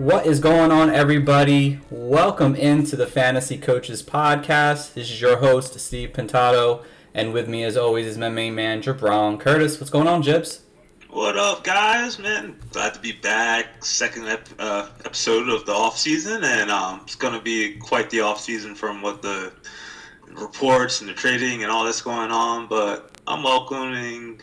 What is going on, everybody? Welcome into the Fantasy Coaches Podcast. This is your host, Steve Pintado, and with me, as always, is my main man, Jabron Curtis. What's going on, Jibs? What up, guys? Man, glad to be back. Second ep- uh, episode of the off season, and um, it's gonna be quite the off season from what the reports and the trading and all that's going on. But I'm welcoming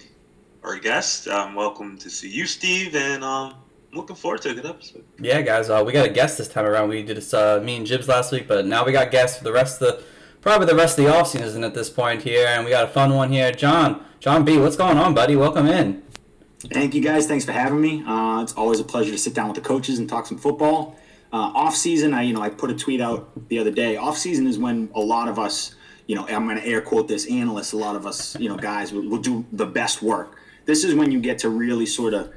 our guest. I'm welcome to see you, Steve, and um, looking forward to a good episode. Yeah, guys, uh, we got a guest this time around. We did this, uh, me and Jibs last week, but now we got guests for the rest of the, probably the rest of the off season at this point here, and we got a fun one here. John, John B, what's going on, buddy? Welcome in. Thank you guys. Thanks for having me. Uh, it's always a pleasure to sit down with the coaches and talk some football. Uh, off season, I you know I put a tweet out the other day. Off season is when a lot of us, you know, I'm going to air quote this analysts. A lot of us, you know, guys will, will do the best work. This is when you get to really sort of,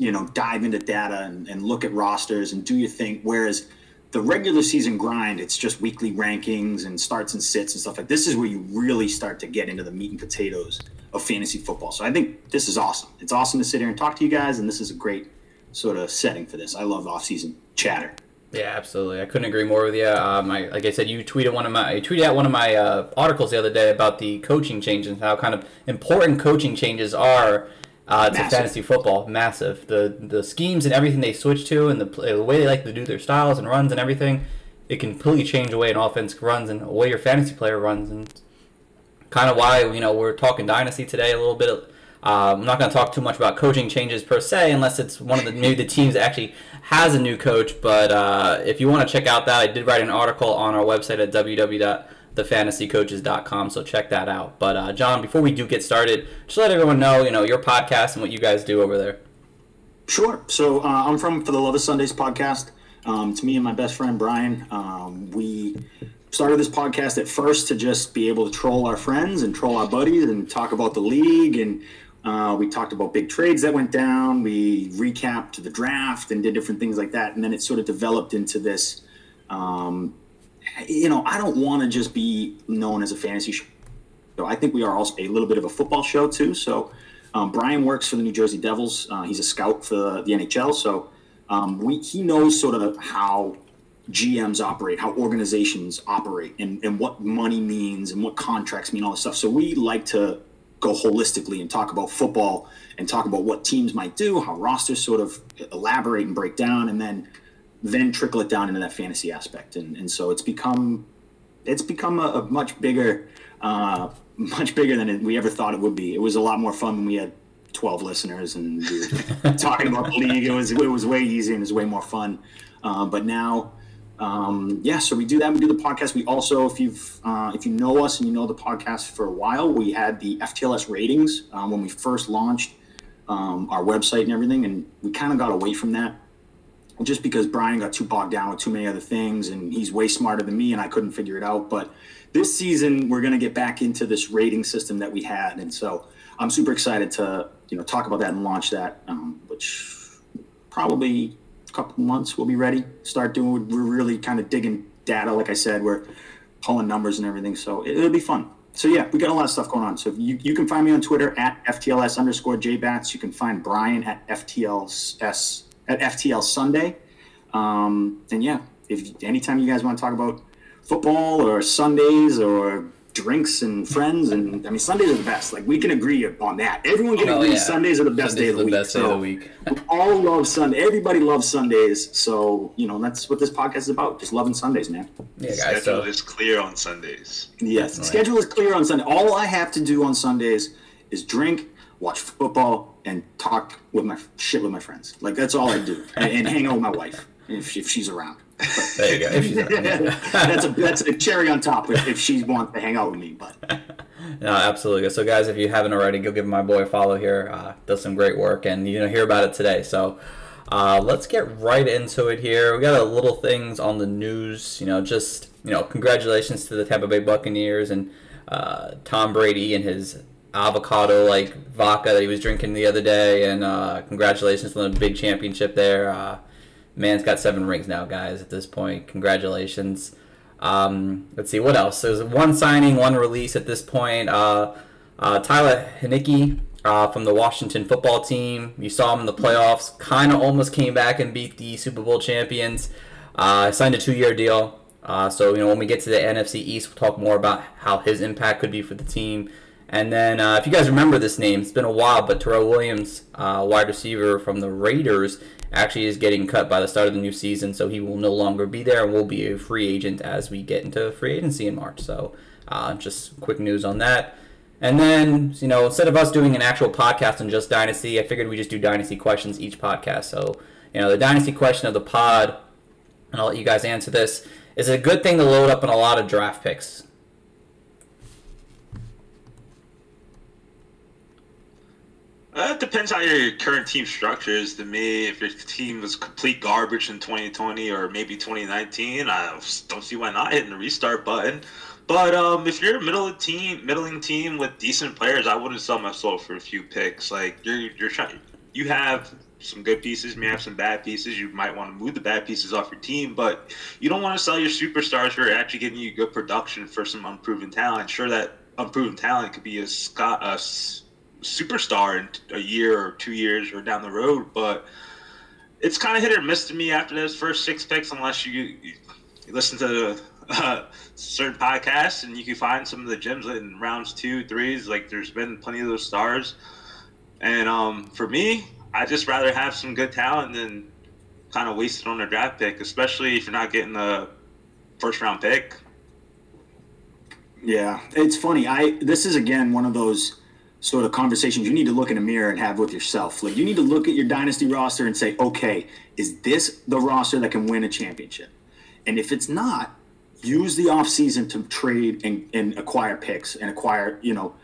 you know, dive into data and, and look at rosters and do your thing. Whereas the regular season grind, it's just weekly rankings and starts and sits and stuff like this is where you really start to get into the meat and potatoes of fantasy football. So I think this is awesome. It's awesome to sit here and talk to you guys, and this is a great sort of setting for this. I love off-season chatter. Yeah, absolutely. I couldn't agree more with you. Um, I, like I said, you tweeted one of my, I tweeted out one of my uh, articles the other day about the coaching changes, and how kind of important coaching changes are uh, to Massive. fantasy football. Massive. The the schemes and everything they switch to, and the, the way they like to do their styles and runs and everything, it can completely change the way an offense runs and the way your fantasy player runs, and kind of why you know we're talking dynasty today a little bit. Um, I'm not going to talk too much about coaching changes per se, unless it's one of the maybe the teams that actually has a new coach. But uh, if you want to check out that, I did write an article on our website at www.thefantasycoaches.com, so check that out. But uh, John, before we do get started, just let everyone know, you know, your podcast and what you guys do over there. Sure. So uh, I'm from For the Love of Sundays podcast. Um, it's me and my best friend Brian. Um, we started this podcast at first to just be able to troll our friends and troll our buddies and talk about the league. And uh, we talked about big trades that went down. We recapped the draft and did different things like that. And then it sort of developed into this. Um, you know, I don't want to just be known as a fantasy show. I think we are also a little bit of a football show too. So um, Brian works for the New Jersey Devils. Uh, he's a scout for the NHL. So um, we, he knows sort of how GMs operate, how organizations operate, and, and what money means and what contracts mean, all this stuff. So we like to go holistically and talk about football and talk about what teams might do, how rosters sort of elaborate and break down, and then then trickle it down into that fantasy aspect. And, and so it's become it's become a, a much bigger uh, much bigger than it, we ever thought it would be. It was a lot more fun when we had 12 listeners and we were talking about the league. It was it was way easier and it was way more fun. Uh, but now, um, yeah, so we do that. We do the podcast. We also, if you've uh, if you know us and you know the podcast for a while, we had the FTLS ratings uh, when we first launched um, our website and everything, and we kind of got away from that just because Brian got too bogged down with too many other things, and he's way smarter than me, and I couldn't figure it out. But this season, we're going to get back into this rating system that we had, and so I'm super excited to you know talk about that and launch that, um, which probably a couple months we'll be ready. Start doing. We're really kind of digging data, like I said, we're pulling numbers and everything, so it, it'll be fun. So yeah, we got a lot of stuff going on. So you, you can find me on Twitter at FTLS underscore JBats. You can find Brian at FTLS at FTL Sunday. Um, and yeah, if anytime you guys want to talk about football or Sundays or drinks and friends, and I mean Sundays are the best. Like we can agree on that. Everyone can Oh, agree yeah. Sundays are the best Sundays day of the the week. best day of the week. we all love Sunday. Everybody loves Sundays. So you know that's what this podcast is about. Just loving Sundays, man. Yeah, guys. Schedule So is clear on Sundays. Yes, the Definitely. schedule is clear on Sunday. All I have to do on Sundays is drink, watch football, and talk with my shit with my friends. Like that's all I do, and, and hang out with my wife if, if she's around. there you go. If she's around, yeah. that's a that's a cherry on top if, if she wants to hang out with me. But no, absolutely. So, guys, if you haven't already, go give my boy a follow here. Uh, does some great work, and you know hear about it today. So, uh, let's get right into it here. We got a little things on the news. You know, just you know, congratulations to the Tampa Bay Buccaneers and uh, Tom Brady and his avocado like vodka that he was drinking the other day, and uh, congratulations on the big championship there. Uh, man's got seven rings now, guys. At this point, congratulations. Um, let's see what else. There's one signing, one release at this point. Uh, uh, Taylor Heinicke uh, from the Washington football team. You saw him in the playoffs. Kind of almost came back and beat the Super Bowl champions. Uh, signed a two-year deal. So you know when we get to the NFC East, we'll talk more about how his impact could be for the team. And then, uh, if you guys remember this name, it's been a while, but Tyrell Williams, uh, wide receiver from the Raiders, actually is getting cut by the start of the new season, so he will no longer be there and will be a free agent as we get into free agency in March. So, uh, just quick news on that. And then, you know, instead of us doing an actual podcast on just Dynasty, I figured we just do Dynasty questions each podcast. So, you know, the Dynasty question of the pod, and I'll let you guys answer this, is a good thing to load up on a lot of draft picks? It depends on your current team structure is. To me, if your team was complete garbage in 2020 or maybe 2019, I don't see why not hitting the restart button. But um, if you're a middle team, middling team with decent players, I wouldn't sell my soul for a few picks. Like you're you're trying, you have some good pieces, you may have some bad pieces. You might want to move the bad pieces off your team, but you don't want to sell your superstars who are actually giving you good production for some unproven talent. Sure, that unproven talent could be a Scott. A, superstar in a year or two years or down the road. But it's kind of hit or miss to me after those first six picks, unless you, you listen to uh, certain podcasts and you can find some of the gems in rounds two, threes. Like there's been plenty of those stars. And um, for me, I just rather have some good talent than kind of waste it on a draft pick, especially if you're not getting the first round pick. Yeah, it's funny. I this is again one of those sort of conversations you need to look in a mirror and have with yourself. Like you need to look at your dynasty roster and say, okay, is this the roster that can win a championship? And if it's not, use the offseason to trade and, and acquire picks and acquire, you know,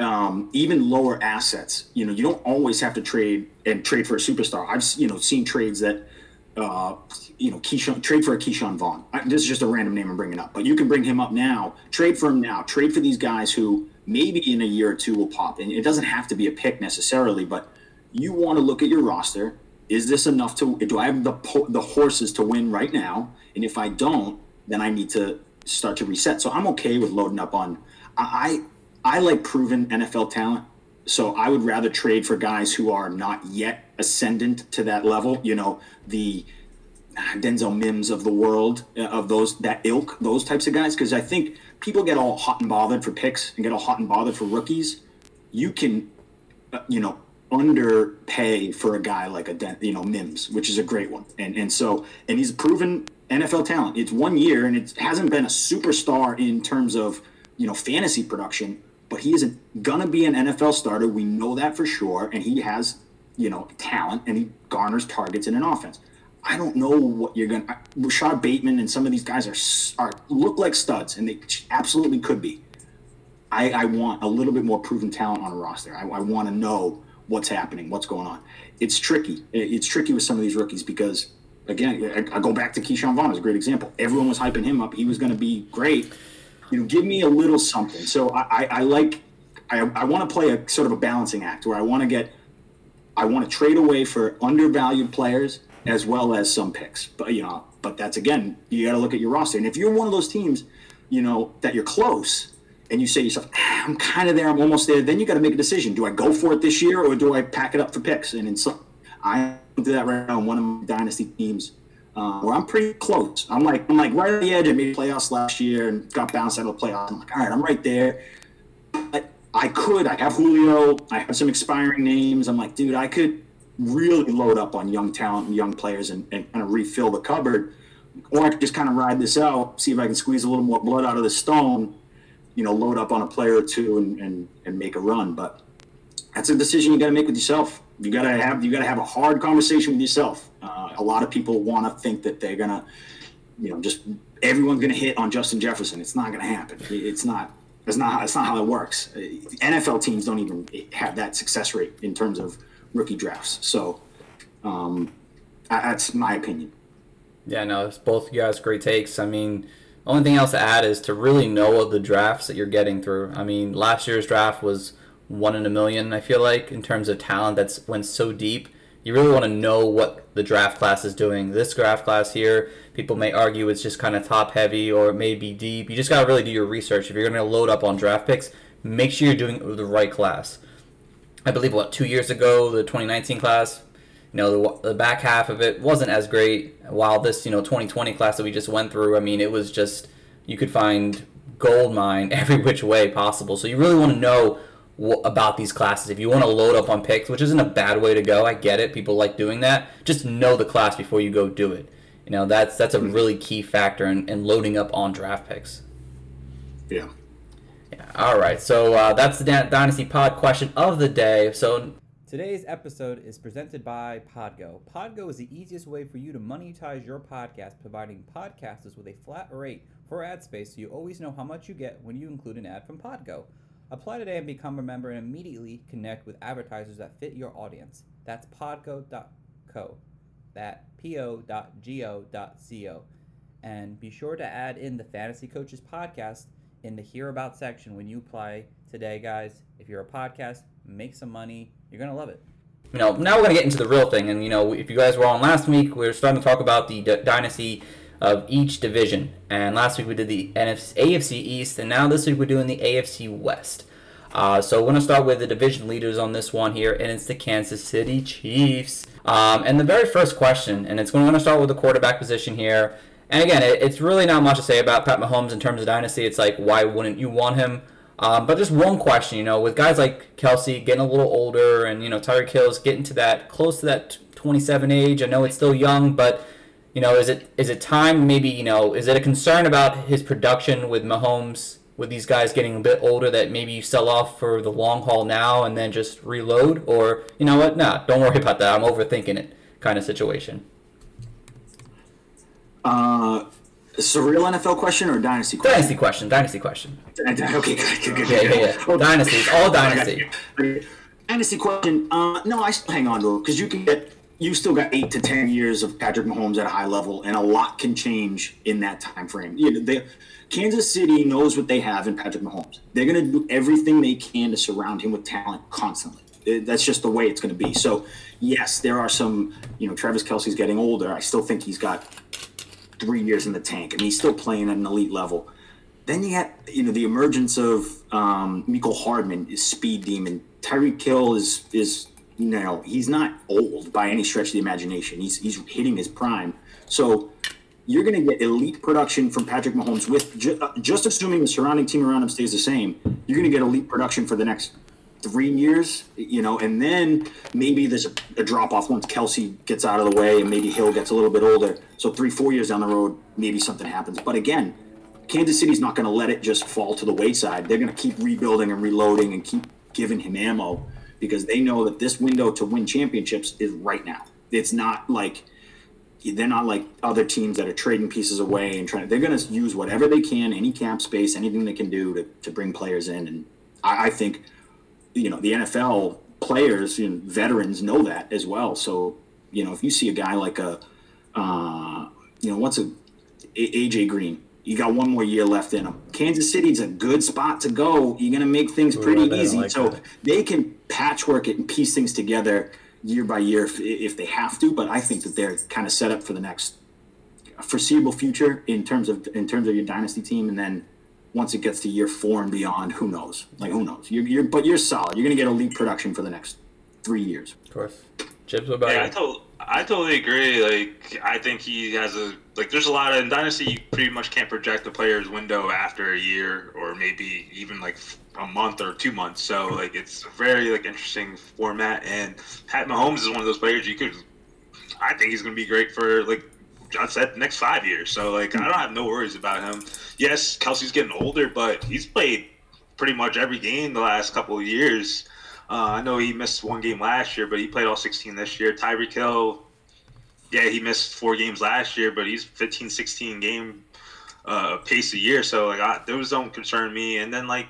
um, even lower assets. You know, you don't always have to trade and trade for a superstar. I've you know seen trades that uh, you know, Ke'Shawn, trade for a Ke'Shawn Vaughn. I, this is just a random name I'm bringing up, but you can bring him up now. Trade for him now. Trade for these guys who maybe in a year or two will pop. And it doesn't have to be a pick necessarily, but you want to look at your roster. Is this enough to? Do I have the the horses to win right now? And if I don't, then I need to start to reset. So I'm okay with loading up on. I I like proven NFL talent. So I would rather trade for guys who are not yet ascendant to that level. You know, the Denzel Mims of the world, uh, of those that ilk, those types of guys. Because I think people get all hot and bothered for picks and get all hot and bothered for rookies. You can, uh, you know, underpay for a guy like a you know Mims, which is a great one. And and so and he's proven NFL talent. It's one year and it hasn't been a superstar in terms of you know fantasy production, but he isn't gonna be an NFL starter. We know that for sure, and he has you know talent and he garners targets in an offense. I don't know what you're gonna. Rashod Bateman and some of these guys are are look like studs, and they absolutely could be. I, I want a little bit more proven talent on a roster. I, I want to know what's happening, what's going on. It's tricky. It's tricky with some of these rookies because, again, I, I go back to Ke'Shawn Vaughn as a great example. Everyone was hyping him up. He was going to be great. You know, give me a little something. So I, I, I like. I, I want to play a sort of a balancing act where I want to get. I want to trade away for undervalued players as well as some picks. But you know, but that's again, you got to look at your roster. And if you're one of those teams, you know that you're close, and you say to yourself, ah, "I'm kind of there, I'm almost there," then you got to make a decision: Do I go for it this year, or do I pack it up for picks? And in some, I do that right now on one of my dynasty teams. Uh, where I'm pretty close. I'm like I'm like right at the edge. I made playoffs last year and got bounced out of the playoffs. I'm like, all right, I'm right there. But I could. I have Julio. I have some expiring names. I'm like, dude, I could really load up on young talent and young players and, and kind of refill the cupboard. Or I could just kind of ride this out, see if I can squeeze a little more blood out of the stone, you know, load up on a player or two and, and, and make a run. But that's a decision you got to make with yourself. You got to have you got to have a hard conversation with yourself. Uh, a lot of people want to think that they're gonna, you know, just everyone's gonna hit on Justin Jefferson. It's not gonna happen. It's not. That's not that's not how it works. NFL teams don't even have that success rate in terms of rookie drafts. So um, that's my opinion. Yeah, no, it's both you guys great takes. I mean, only thing else to add is to really know the drafts that you're getting through. I mean, last year's draft was one in a million. I feel like in terms of talent, that's went so deep. You really want to know what the draft class is doing. This draft class here, people may argue it's just kind of top heavy or it may be deep. You just got to really do your research. If you're going to load up on draft picks, make sure you're doing the right class. I believe, what, two years ago, the 2019 class, you know, the, the back half of it wasn't as great. While this, you know, 2020 class that we just went through, I mean, it was just, you could find gold mine every which way possible. So you really want to know about these classes. If you want to load up on picks, which isn't a bad way to go, I get it. People like doing that. Just know the class before you go do it. You know, that's that's a mm-hmm. really key factor in, in loading up on draft picks. Yeah. All right. So uh, that's the Dynasty Pod question of the day. So Today's episode is presented by Podgo. Podgo is the easiest way for you to monetize your podcast, providing podcasters with a flat rate for ad space so you always know how much you get when you include an ad from Podgo. Apply today and become a member and immediately connect with advertisers that fit your audience. That's podgo.co. That po.go.co. And be sure to add in the Fantasy Coaches podcast in the Hear About section when you apply today, guys. If you're a podcast, make some money. You're going to love it. You know, now we're going to get into the real thing. And, you know, if you guys were on last week, we were starting to talk about the D- Dynasty of each division. And last week we did the NFC, AFC East, and now this week we're doing the AFC West. Uh, so we're going to start with the division leaders on this one here, and it's the Kansas City Chiefs. Um, and the very first question, and it's going to start with the quarterback position here. And again, it, it's really not much to say about Pat Mahomes in terms of dynasty. It's like, why wouldn't you want him? Um, but just one question, you know, with guys like Kelce getting a little older, and you know Tyreek Hill's getting to that close to that 27 age. I know it's still young, but you know, is it is it time? Maybe you know, is it a concern about his production with Mahomes? With these guys getting a bit older, that maybe you sell off for the long haul now and then just reload, or you know what? Nah, don't worry about that. I'm overthinking it, kind of situation. Uh, a real NFL question or dynasty question? Dynasty question. Dynasty question. Okay, good, good, good. Yeah, yeah, yeah. Oh, dynasty. It's all dynasty. Dynasty question. Uh, no, I still hang on to it because you can get you still got eight to ten years of Patrick Mahomes at a high level, and a lot can change in that time frame. You know, they, Kansas City knows what they have in Patrick Mahomes. They're going to do everything they can to surround him with talent constantly. That's just the way it's going to be. So, yes, there are some. You know, Travis Kelce's getting older. I still think he's got three years in the tank, and he's still playing at an elite level. Then you get, you know, the emergence of um, Mecole Hardman, is speed demon. Tyreek Hill is is you know, he's not old by any stretch of the imagination. He's he's hitting his prime. So you're going to get elite production from Patrick Mahomes with ju- uh, just assuming the surrounding team around him stays the same. You're going to get elite production for the next three years, you know, and then maybe there's a, a drop off once Kelce gets out of the way and maybe Hill gets a little bit older. So three, four years down the road, maybe something happens. But again, Kansas City's not going to let it just fall to the wayside. They're going to keep rebuilding and reloading and keep giving him ammo because they know that this window to win championships is right now. It's not like they're not like other teams that are trading pieces away and trying. They're going to use whatever they can, any cap space, anything they can do to, to bring players in. And I, I think, you know, the NFL players, you know, veterans know that as well. So, you know, if you see a guy like a, uh, you know, what's a AJ Green, you got one more year left in them. Kansas City's a good spot to go. You're going to make things pretty Ooh, easy. Like so that. they can patchwork it and piece things together year by year if, if they have to. But I think that they're kind of set up for the next foreseeable future in terms of in terms of your dynasty team. And then once it gets to year four and beyond, who knows? Like who knows? You're, you're but you're solid. You're going to get elite production for the next three years. Of course. Chips, what about yeah, you? I, told, I totally agree. Like I think he has a like there's a lot of in dynasty you pretty much can't project the player's window after a year or maybe even like a month or two months so like it's a very like interesting format and pat mahomes is one of those players you could i think he's going to be great for like john said next five years so like i don't have no worries about him yes Kelce's getting older but he's played pretty much every game the last couple of years uh, I know he missed one game last year, but he played all 16 this year. Tyreek Hill yeah, he missed four games last year, but he's 15, 16 game uh, pace a year. So like I, those don't concern me. And then like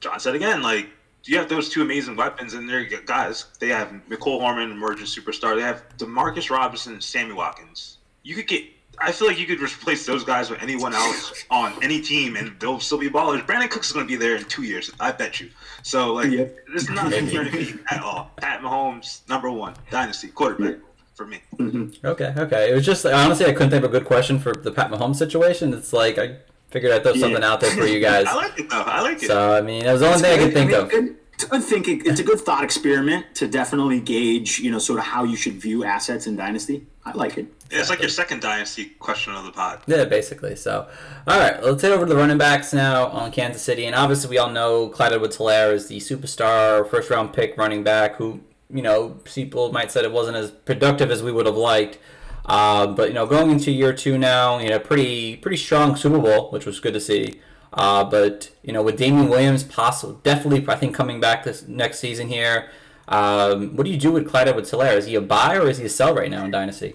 John said again, like you have those two amazing weapons, and they're guys. They have Mecole Hardman, emerging superstar. They have Demarcus Robinson, Sammy Watkins. You could get. I feel like you could replace those guys with anyone else on any team, and they'll still be ballers. Brandin Cooks is going to be there in two years. I bet you. So like, Yeah. it's not concerning me at all. Pat Mahomes, number one dynasty quarterback for me. Mm-hmm. Okay, okay. It was just honestly, I couldn't think of a good question for the Pat Mahomes situation. It's like I figured I'd throw something out there for you guys. I like it though. I like it. So I mean, it was the only thing I could think mean, of. good- It's a good thinking. It's a good thought experiment to definitely gauge, you know, sort of how you should view assets in dynasty. I like it. Yeah, it's like your second dynasty question of the pod. Yeah, basically. So, all right, let's head over to the running backs now on Kansas City. And obviously, we all know Clyde Edwards-Helaire is the superstar, first-round pick running back who, you know, people might said it wasn't as productive as we would have liked. Uh, but you know, going into year two now, you know, pretty pretty strong Super Bowl, which was good to see. Uh, but you know, with Damien Williams, possible, definitely, I think coming back this next season here. Um, what do you do with Clyde Edwards-Helaire? Is he a buy or is he a sell right now in Dynasty?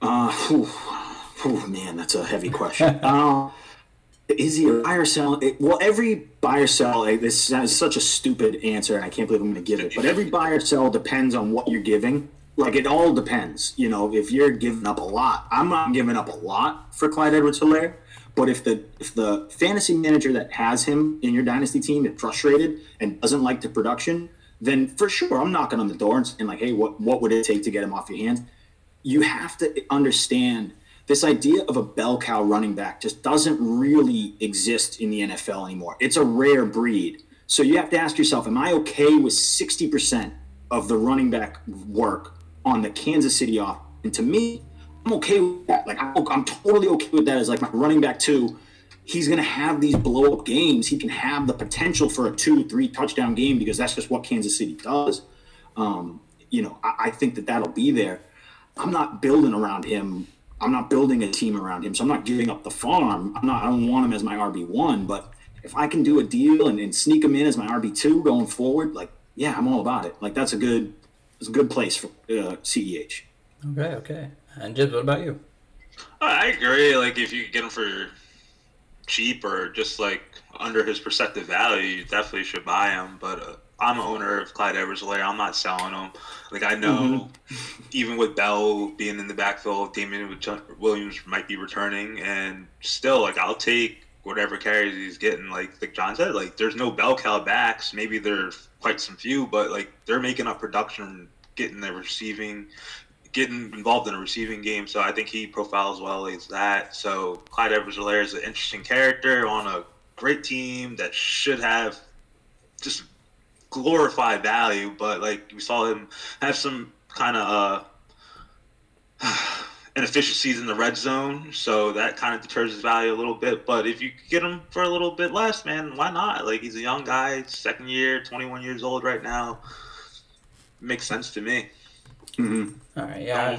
Uh, whew, whew, man, that's a heavy question. uh, is he a buy or sell? It, well, every buy or sell, eh, this is such a stupid answer, and I can't believe I'm going to give it. But every buy or sell depends on what you're giving. Like, it all depends. You know, if you're giving up a lot, I'm not giving up a lot for Clyde Edwards Helaire. But if the if the fantasy manager that has him in your dynasty team is frustrated and doesn't like the production, then for sure I'm knocking on the door and saying like, hey, what what would it take to get him off your hands? you have to understand this idea of a bell cow running back just doesn't really exist in the NFL anymore. It's a rare breed. So you have to ask yourself, am I okay with 60% of the running back work on the Kansas City off? And to me, I'm okay with that. Like I'm, I'm totally okay with that as like my running back too. He's going to have these blow up games. He can have the potential for a two, three touchdown game because that's just what Kansas City does. Um, you know, I, I think that that'll be there. I'm not building around him. I'm not building a team around him. So I'm not giving up the farm. I'm not. I don't want him as my RB one. But if I can do a deal and, and sneak him in as my RB two going forward, like yeah, I'm all about it. Like that's a good, it's a good place for uh, CEH. Okay, okay. And Jibs, what about you? I agree. Like if you get him for cheap or just like under his perceptive value, you definitely should buy him. But uh, I'm an owner of Clyde Edwards-Helaire. I'm not selling him. Like I know, even with Bell being in the backfield, Damien Williams might be returning, and still, like I'll take whatever carries he's getting. Like like John said, like there's no bell cow backs. Maybe there's quite some few, but like they're making up production, getting the receiving getting involved in a receiving game, so I think he profiles well as that. So Clyde Edwards-Helaire is an interesting character on a great team that should have just glorified value, but like we saw him have some kind of uh, inefficiencies in the red zone, so that kind of deters his value a little bit. But if you get him for a little bit less, man, why not? Like he's a young guy, second year, 21 years old right now. Makes sense to me. All right, yeah.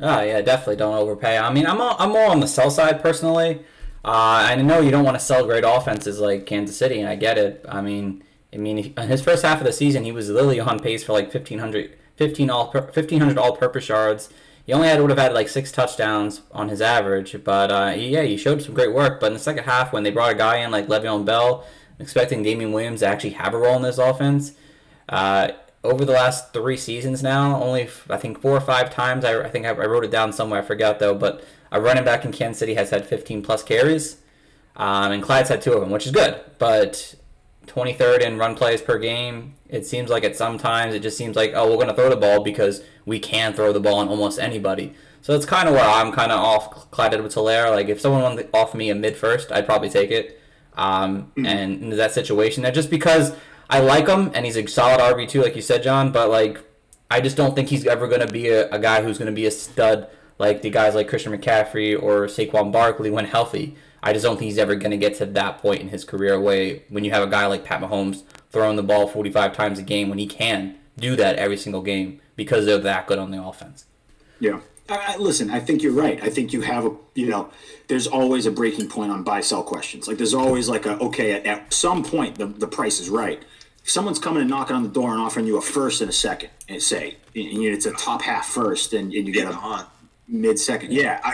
Oh yeah, definitely don't overpay. I mean, I'm all, I'm more on the sell side personally. Uh, I know you don't want to sell great offenses like Kansas City, and I get it. I mean, I mean, in his first half of the season, he was literally on pace for like 1500, 15 all 1500 all-purpose yards. He only had would have had like six touchdowns on his average, but uh, he- yeah, he showed some great work. But in the second half, when they brought a guy in like Le'Veon Bell, expecting Damien Williams to actually have a role in this offense, uh, over the last three seasons now, only I think four or five times. I, I think I, I wrote it down somewhere. I forgot though. But a running back in Kansas City has had 15 plus carries, um, and Clyde's had two of them, which is good. But 23rd in run plays per game. It seems like at some times it just seems like oh we're gonna throw the ball because we can throw the ball on almost anybody. So it's kind of where I'm kind of off Clyde Edwards-Helaire. Like if someone wanted to offer me a mid first, I'd probably take it. Um, And in that situation, there just because I like him and he's a solid RB two, like you said, John. But like I just don't think he's ever gonna be a, a guy who's gonna be a stud like the guys like Christian McCaffrey or Saquon Barkley when healthy. I just don't think he's ever going to get to that point in his career way when you have a guy like Pat Mahomes throwing the ball 45 times a game when he can do that every single game because they're that good on the offense. Yeah. Listen, I think you're right. I think you have a, you know, there's always a breaking point on buy sell questions. Like there's always like a, okay, at, at some point the, the price is right. If someone's coming and knocking on the door and offering you a first and a second, and say, and it's a top half first, and, and you get Get a mid second. Yeah, I,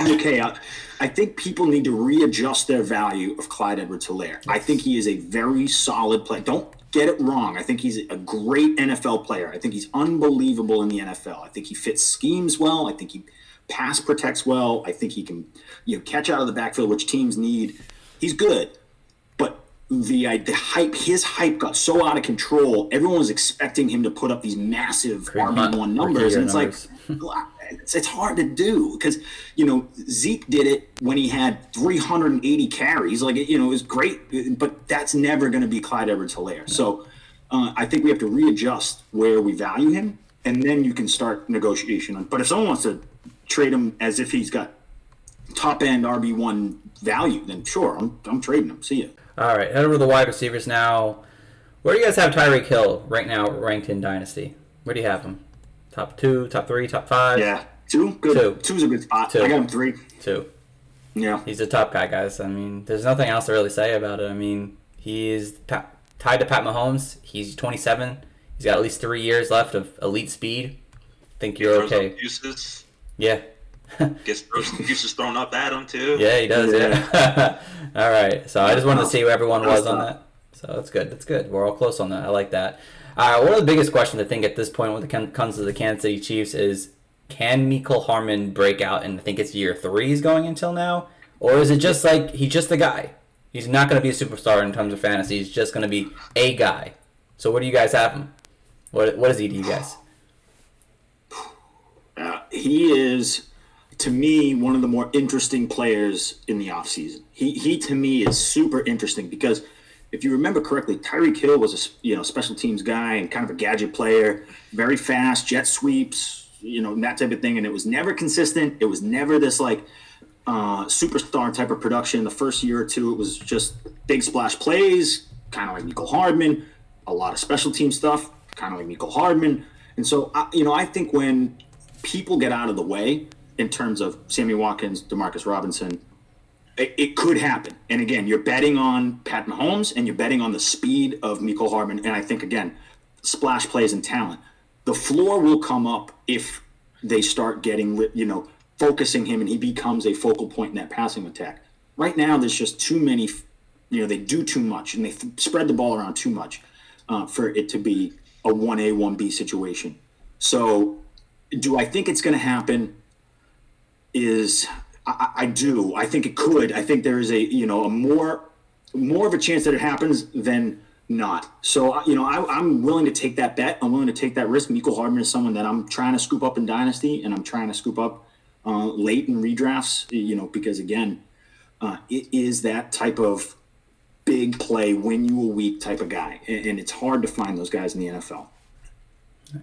am okay. I, I, think people need to readjust their value of Clyde Edwards Helaire. I think he is a very solid player. Don't get it wrong. I think he's a great NFL player. I think he's unbelievable in the NFL. I think he fits schemes well. I think he pass protects well. I think he can, you know, catch out of the backfield, which teams need. He's good, but the the hype, his hype got so out of control. Everyone was expecting him to put up these massive RB one numbers, and it's numbers. like. it's, it's hard to do because you know Zeke did it when he had 380 carries. Like you know, it was great, but that's never going to be Clyde Edwards-Helaire. So uh, I think we have to readjust where we value him, and then you can start negotiation. But if someone wants to trade him as if he's got top end RB one value, then sure, I'm I'm trading him. See you. All right, head over to the wide receivers now. Where do you guys have Tyreek Hill right now, ranked in Dynasty? Where do you have him? Top two, top three, top five. Yeah, two. Good. Two. Two's a good spot. Two. I got him three. Two. Yeah. He's a top guy, guys. I mean, there's nothing else to really say about it. I mean, he's pa- tied to Pat Mahomes. He's 27. He's got at least three years left of elite speed. I think you're okay. Uses. Yeah. Gets uses thrown up at him too. Yeah, he does. Yeah. all right. So I just wanted to see where everyone was on that. So that's good. That's good. We're all close on that. I like that. Uh, one of the biggest questions I think at this point when it comes to the Kansas City Chiefs is can Mecole Hardman break out? And I think it's year three he's going until now, or is it just like he's just a guy? He's not going to be a superstar in terms of fantasy. He's just going to be a guy. So what do you guys have him? What what is he to you guys? Uh, he is to me one of the more interesting players in the offseason. He he to me is super interesting because if you remember correctly, Tyreek Hill was a you know special teams guy and kind of a gadget player, very fast, jet sweeps, you know that type of thing, and it was never consistent. It was never this like uh, superstar type of production. The first year or two, it was just big splash plays, kind of like Mecole Hardman, a lot of special team stuff, kind of like Mecole Hardman. And so, I, you know, I think when people get out of the way in terms of Sammy Watkins, Demarcus Robinson, it, it, could happen. And again, you're betting on Pat Mahomes and you're betting on the speed of Mecole Hardman. And I think, again, splash plays and talent. The floor will come up if they start getting, you know, focusing him and he becomes a focal point in that passing attack. Right now, there's just too many, you know, they do too much and they th- spread the ball around too much uh, for it to be a 1A, 1B situation. So, do I think it's going to happen? Is I, I, do. I think it could. I think there is a you know a more more of a chance that it happens than not. So you know I, am willing to take that bet. I'm willing to take that risk. Mecole Hardman is someone that I'm trying to scoop up in dynasty, and I'm trying to scoop up uh, late in redrafts. You know because again, uh, it is that type of big play, win you a week type of guy, and, and it's hard to find those guys in the NFL.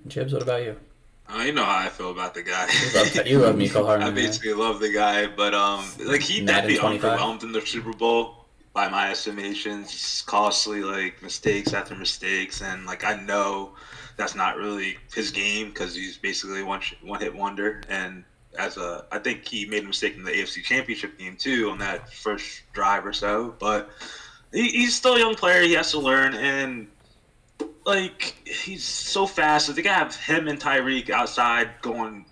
Jibs, what about you? Uh, you know how I feel about the guy. You love, Mecole Hardman. I basically man. love the guy, but um, like he did be overwhelmed in the Super Bowl by my estimations. He's costly, like mistakes after mistakes, and like I know that's not really his game because he's basically one one hit wonder. And as a, I think he made a mistake in the AFC Championship game too on that first drive or so. But he, he's still a young player. He has to learn, and like he's so fast. If they could have him and Tyreek outside going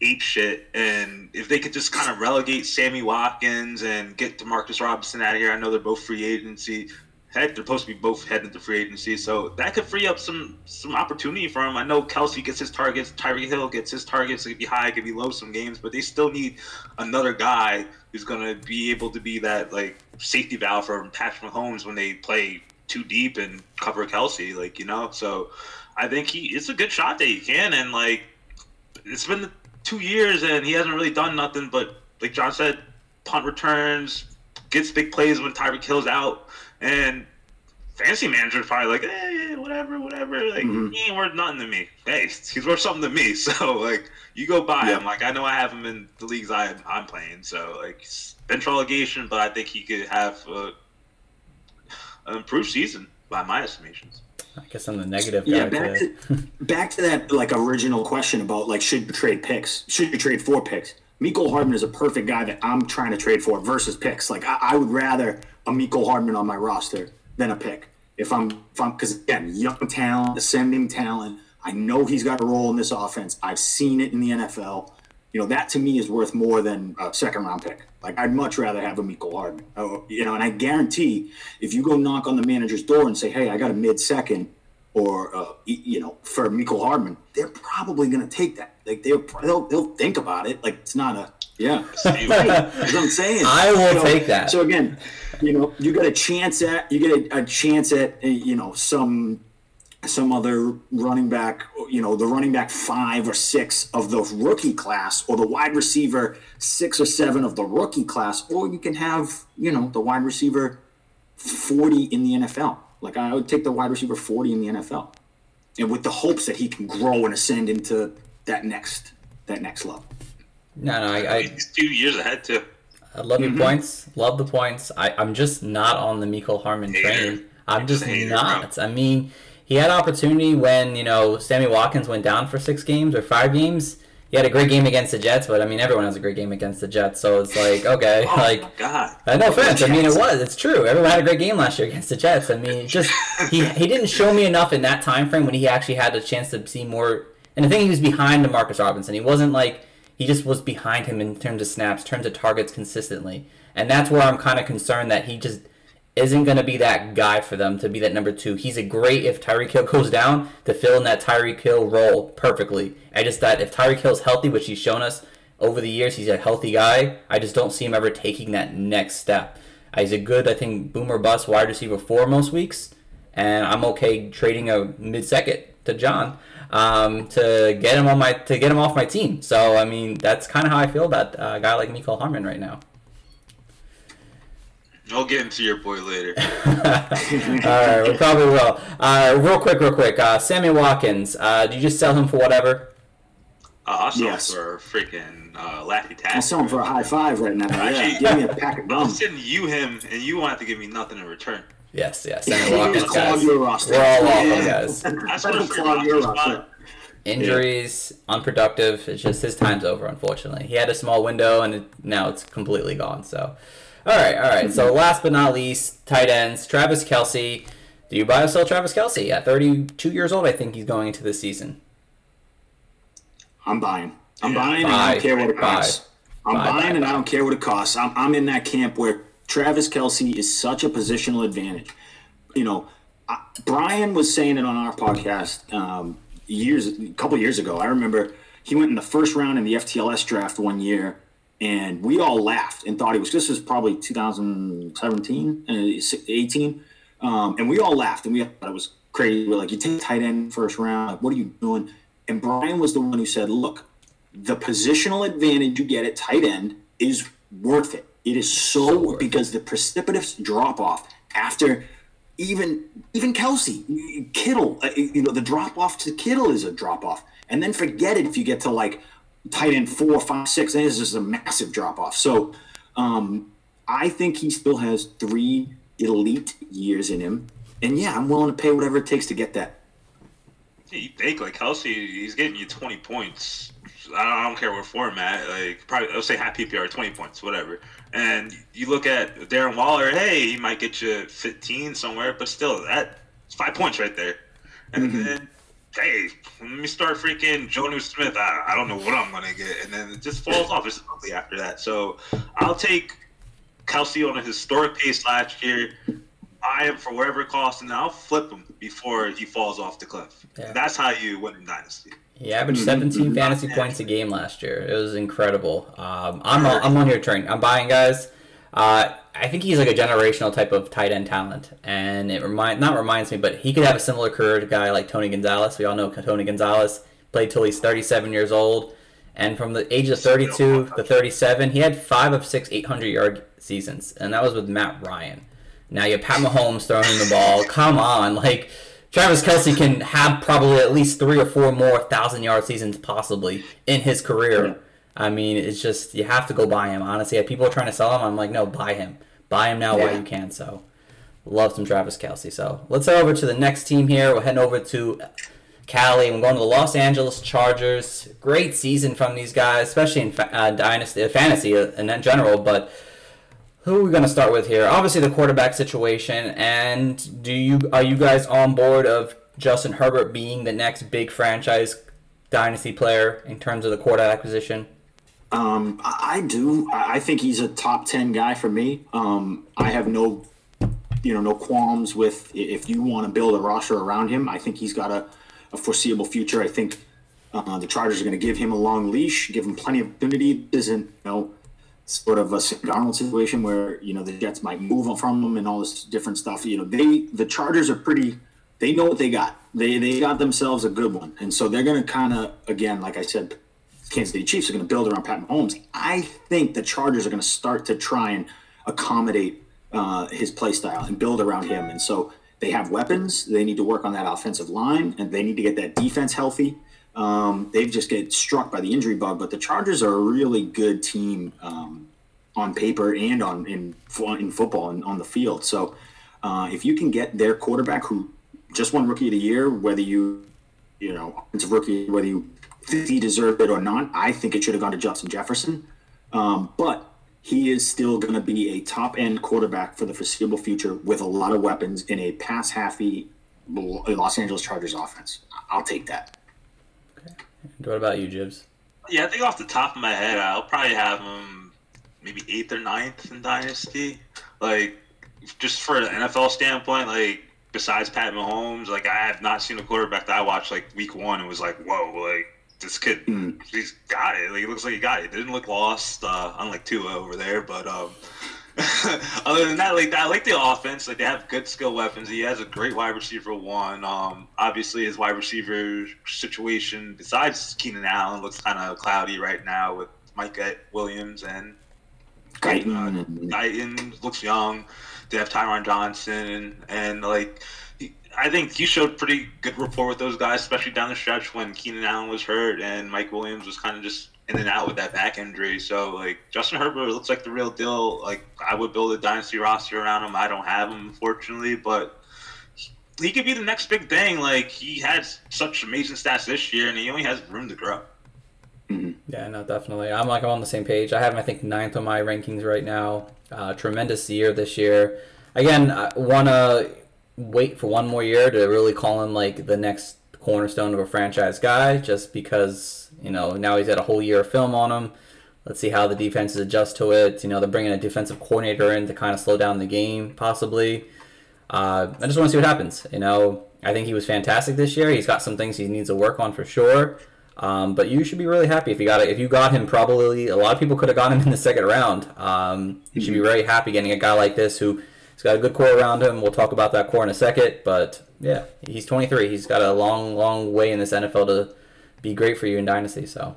ape shit, and if they could just kind of relegate Sammy Watkins and get Demarcus Robinson out of here, I know they're both free agency. Heck, they're supposed to be both heading to free agency, so that could free up some some opportunity for him. I know Kelce gets his targets, Tyreek Hill gets his targets. It could be high, it could be low some games, but they still need another guy who's gonna be able to be that like safety valve for Patrick Mahomes when they play too deep and cover Kelce, like you know. So I think he it's a good shot that he can, and like it's been two years and he hasn't really done nothing but like John said, punt returns, gets big plays when Tyreek Hill's out, and fantasy manager's probably like, hey, whatever, whatever. Like mm-hmm. he ain't worth nothing to me. Hey, he's worth something to me. So like, you go buy yeah. him. Like I know I have him in the leagues I I'm playing. So like, bench relegation, but I think he could have a an improved season by my estimations. I guess I'm the negative guy. yeah, back to, back to that like original question about like should you trade picks? Should you trade four picks? Mecole Hardman is a perfect guy that I'm trying to trade for versus picks. Like I, I would rather a Mecole Hardman on my roster than a pick. If I'm if I'm because again, young talent, ascending talent. I know he's got a role in this offense. I've seen it in the NFL. You know, that to me is worth more than a second round pick. Like I'd much rather have a Mecole Hardman. Oh, you know, and I guarantee if you go knock on the manager's door and say, "Hey, I got a mid second or uh, you know, for Mecole Hardman, they're probably going to take that. Like they'll, they'll they'll think about it. Like it's not a yeah. What I'm saying. I will So- take that. So again, you know, you get a chance at you get a, a chance at you know some some other running back, you know, the running back five or six of the rookie class, or the wide receiver six or seven of the rookie class, or you can have, you know, the wide receiver 40 in the NFL. Like I would take the wide receiver 40 in the NFL. And with the hopes that he can grow and ascend into that next that next level. No, no, I, I, He's two years ahead too. I love Mm-hmm. your points. Love the points. I, I'm just not on the Mecole Hardman train. I'm just just a hater, not. I mean, he had opportunity when you know Sammy Watkins went down for six games or five games. He had a great game against the Jets, but I mean, everyone has a great game against the Jets, so it's like okay, Oh like. god. Uh, no offense. I mean, it was. It's true. Everyone had a great game last year against the Jets. I mean, just he he didn't show me enough in that time frame when he actually had a chance to see more. And I think he was behind Demarcus Robinson. He wasn't like he just was behind him in terms of snaps, terms of targets consistently. And that's where I'm kind of concerned that he just isn't going to be that guy for them to be that number two. He's a great if Tyreek Hill goes down to fill in that Tyreek Hill role perfectly. I just thought if Tyreek Hill's healthy, which he's shown us over the years, he's a healthy guy. I just don't see him ever taking that next step. He's a good, I think, boomer bust wide receiver for most weeks, and I'm okay trading a mid second to John um, to get him on my to get him off my team. So I mean, that's kind of how I feel about a guy like Mecole Hardman right now. I'll get into your boy later. All right, we probably will. Uh, real quick, real quick. Uh, Sammy Watkins. Uh, do you just sell him for whatever? Uh, I'll sell Yes. for freaking uh, Laffy Taffy. I'll sell him for a high five right now. Yeah, Actually- give me a pack of I'll gum. send you him, and you won't have to give me nothing in return. Yes, yes. Sammy Watkins, Just clog guys. your roster. We're all welcome, Yeah. guys. That's Let what him clog your roster roster. spot. Injuries, unproductive. It's just his time's over, unfortunately. He had a small window, and it, now it's completely gone. So, all right, all right. So, last but not least, tight ends. Travis Kelce. Do you buy or sell Travis Kelce at 32 years old? I think he's going into this season. I'm buying. I'm Yeah. buying, and I don't care what it Buy. costs. I'm Buy, buying, buy, and buy. I don't care what it costs. I'm, I'm in that camp where Travis Kelce is such a positional advantage. You know, I, Brian was saying it on our podcast um, years, a couple years ago. I remember he went in the first round in the FTLS draft one year, and we all laughed and thought he was. This was probably 2017, uh, 18, um, and we all laughed and we thought it was crazy. We're like, you take tight end first round. Like, what are you doing? And Brian was the one who said, look, the positional advantage you get at tight end is worth it. It is so, it. because the precipitous drop off after even even Kelce, Kittle, uh, you know, the drop off to Kittle is a drop off, and then forget it if you get to like tight end four, five, six. It's just a massive drop off. So, um, I think he still has three elite years in him, and yeah, I'm willing to pay whatever it takes to get that. You think like Kelce, he's getting you 20 points. I don't, care what format. Like probably, let's say half PPR, 20 points, whatever. And you look at Darren Waller. Hey, he might get you 15 somewhere, but still, that's five points right there. And then, hey, let me start freaking Jonnu Smith. I, I don't know what I'm gonna get, and then it just falls off just quickly after that. So I'll take Kelce on a historic pace last year. I am for whatever it costs, and I'll flip him before he falls off the cliff. Yeah. That's how you win in Dynasty. He averaged 17 fantasy points a game last year. It was incredible. Um, I'm, on, I'm on your train. I'm buying guys. Uh, I think he's like a generational type of tight end talent, and it remind not reminds me, but he could have a similar career to a guy like Tony Gonzalez. We all know Tony Gonzalez played till he's 37 years old, and from the age of 32 to 37, he had five of six 800 yard seasons, and that was with Matt Ryan. Now you have Pat Mahomes throwing the ball. Come on, like Travis Kelce can have probably at least three or four more thousand yard seasons possibly in his career. I mean, it's just you have to go buy him. Honestly, if people are trying to sell him, I'm like, no, buy him, buy him now while you can. So, love some Travis Kelce. So let's head over to the next team here. We're heading over to Cali. We're going to the Los Angeles Chargers. Great season from these guys, especially in fa- uh, dynasty, uh, fantasy uh, in general, but. Who are we going to start with here? Obviously, the quarterback situation. And do you are you guys on board of Justin Herbert being the next big franchise dynasty player in terms of the quarterback acquisition? Um, I do. I think he's a top ten guy for me. Um, I have no, you know, no qualms with if you want to build a roster around him. I think he's got a, a foreseeable future. I think uh, the Chargers are going to give him a long leash, give him plenty of opportunity. Isn't you know sort of a Darnold situation where you know the Jets might move on from him and all this different stuff. You know, they the Chargers are pretty. They know what they got. They they got themselves a good one, and so they're going to kind of again, like I said, Kansas City Chiefs are going to build around Pat Mahomes. I think the Chargers are going to start to try and accommodate uh, his play style and build around him. And so they have weapons. They need to work on that offensive line, and they need to get that defense healthy. Um, they've just get struck by the injury bug, but the Chargers are a really good team um, on paper and on in in football and on the field. So uh, if you can get their quarterback who just won Rookie of the Year, whether you you know offensive rookie, whether you think he deserved it or not, I think it should have gone to Justin Jefferson. Um, but he is still going to be a top end quarterback for the foreseeable future with a lot of weapons in a pass happy Los Angeles Chargers offense. I'll take that. What about you, Jibs? Yeah, I think off the top of my head, I'll probably have him maybe eighth or ninth in Dynasty. Like, just for an NFL standpoint, like, besides Pat Mahomes, like, I have not seen a quarterback that I watched, like, week one and was like, whoa, like, this kid, he's got it. Like, he looks like he got it. Didn't look lost, uh, unlike Tua over there, but, um, other than that, like I like the offense. Like they have good skill weapons. He has a great wide receiver one. Um, obviously his wide receiver situation, besides Keenan Allen, looks kind of cloudy right now with Mike Williams and Guyton uh, Guyton looks young. They have Tyron Johnson and, and like I think he showed pretty good rapport with those guys, especially down the stretch when Keenan Allen was hurt and Mike Williams was kind of just in and out with that back injury. So like Justin Herbert looks like the real deal. Like I would build a dynasty roster around him. I don't have him unfortunately, but he- he could be the next big thing. Like he had such amazing stats this year, and he only has room to grow. Mm-hmm. Yeah, no, definitely. I'm like I'm on the same page. I have him, I think, ninth on my rankings right now. Uh, tremendous year this year. Again, I want to wait for one more year to really call him like the next cornerstone of a franchise guy, just because you know now he's had a whole year of film on him. Let's see how the defenses adjust to it. You know, they're bringing a defensive coordinator in to kind of slow down the game, possibly. Uh, I just want to see what happens. You know, I think he was fantastic this year. He's got some things he needs to work on for sure. Um, but you should be really happy if you got it. If you got him, probably a lot of people could have got him in the second round. Um, you should be very happy getting a guy like this who has got a good core around him. We'll talk about that core in a second. But yeah, he's 23. He's got a long, long way in this NFL to be great for you in dynasty. So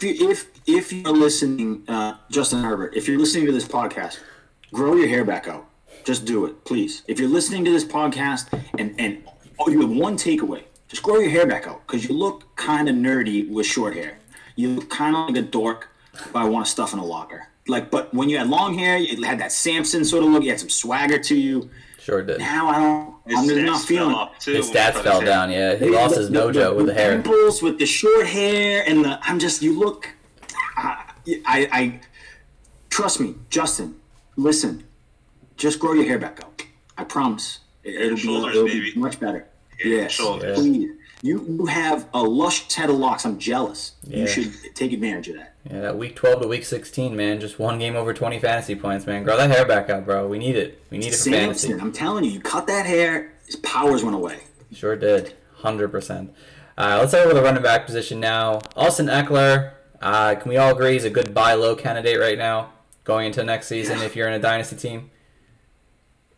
if if you're listening, uh, Justin Herbert, if you're listening to this podcast, grow your hair back out. Just do it, please. If you're listening to this podcast and and oh, you have one takeaway, just grow your hair back out because you look kind of nerdy with short hair. You look kind of like a dork, but I want to stuff in a locker. Like, but when you had long hair, you had that Samson sort of look. You had some swagger to you. sure did. Now I don't. I'm just stats not feeling. fell too, His when stats fell his hair. down. Yeah, he lost his mojo with the hair. Pimples with the short hair and the. I'm just. You look. I, I, I. Trust me, Justin. Listen. Just grow your hair back out. I promise. It, will be, it'll be much better. Yeah, yes, shoulders. please. You you have a lush head of locks. I'm jealous. Yeah. You should take advantage of that. Yeah, that week 12 to week 16, man. Just one game over 20 fantasy points, man. Grow that hair back out, bro. We need it. We need it for fantasy. I'm telling you, you cut that hair, his powers went away. Sure did. 100%. Uh, let's talk about the running back position now. Austin Ekeler, uh, can we all agree he's a good buy low candidate right now going into next season if you're in a dynasty team?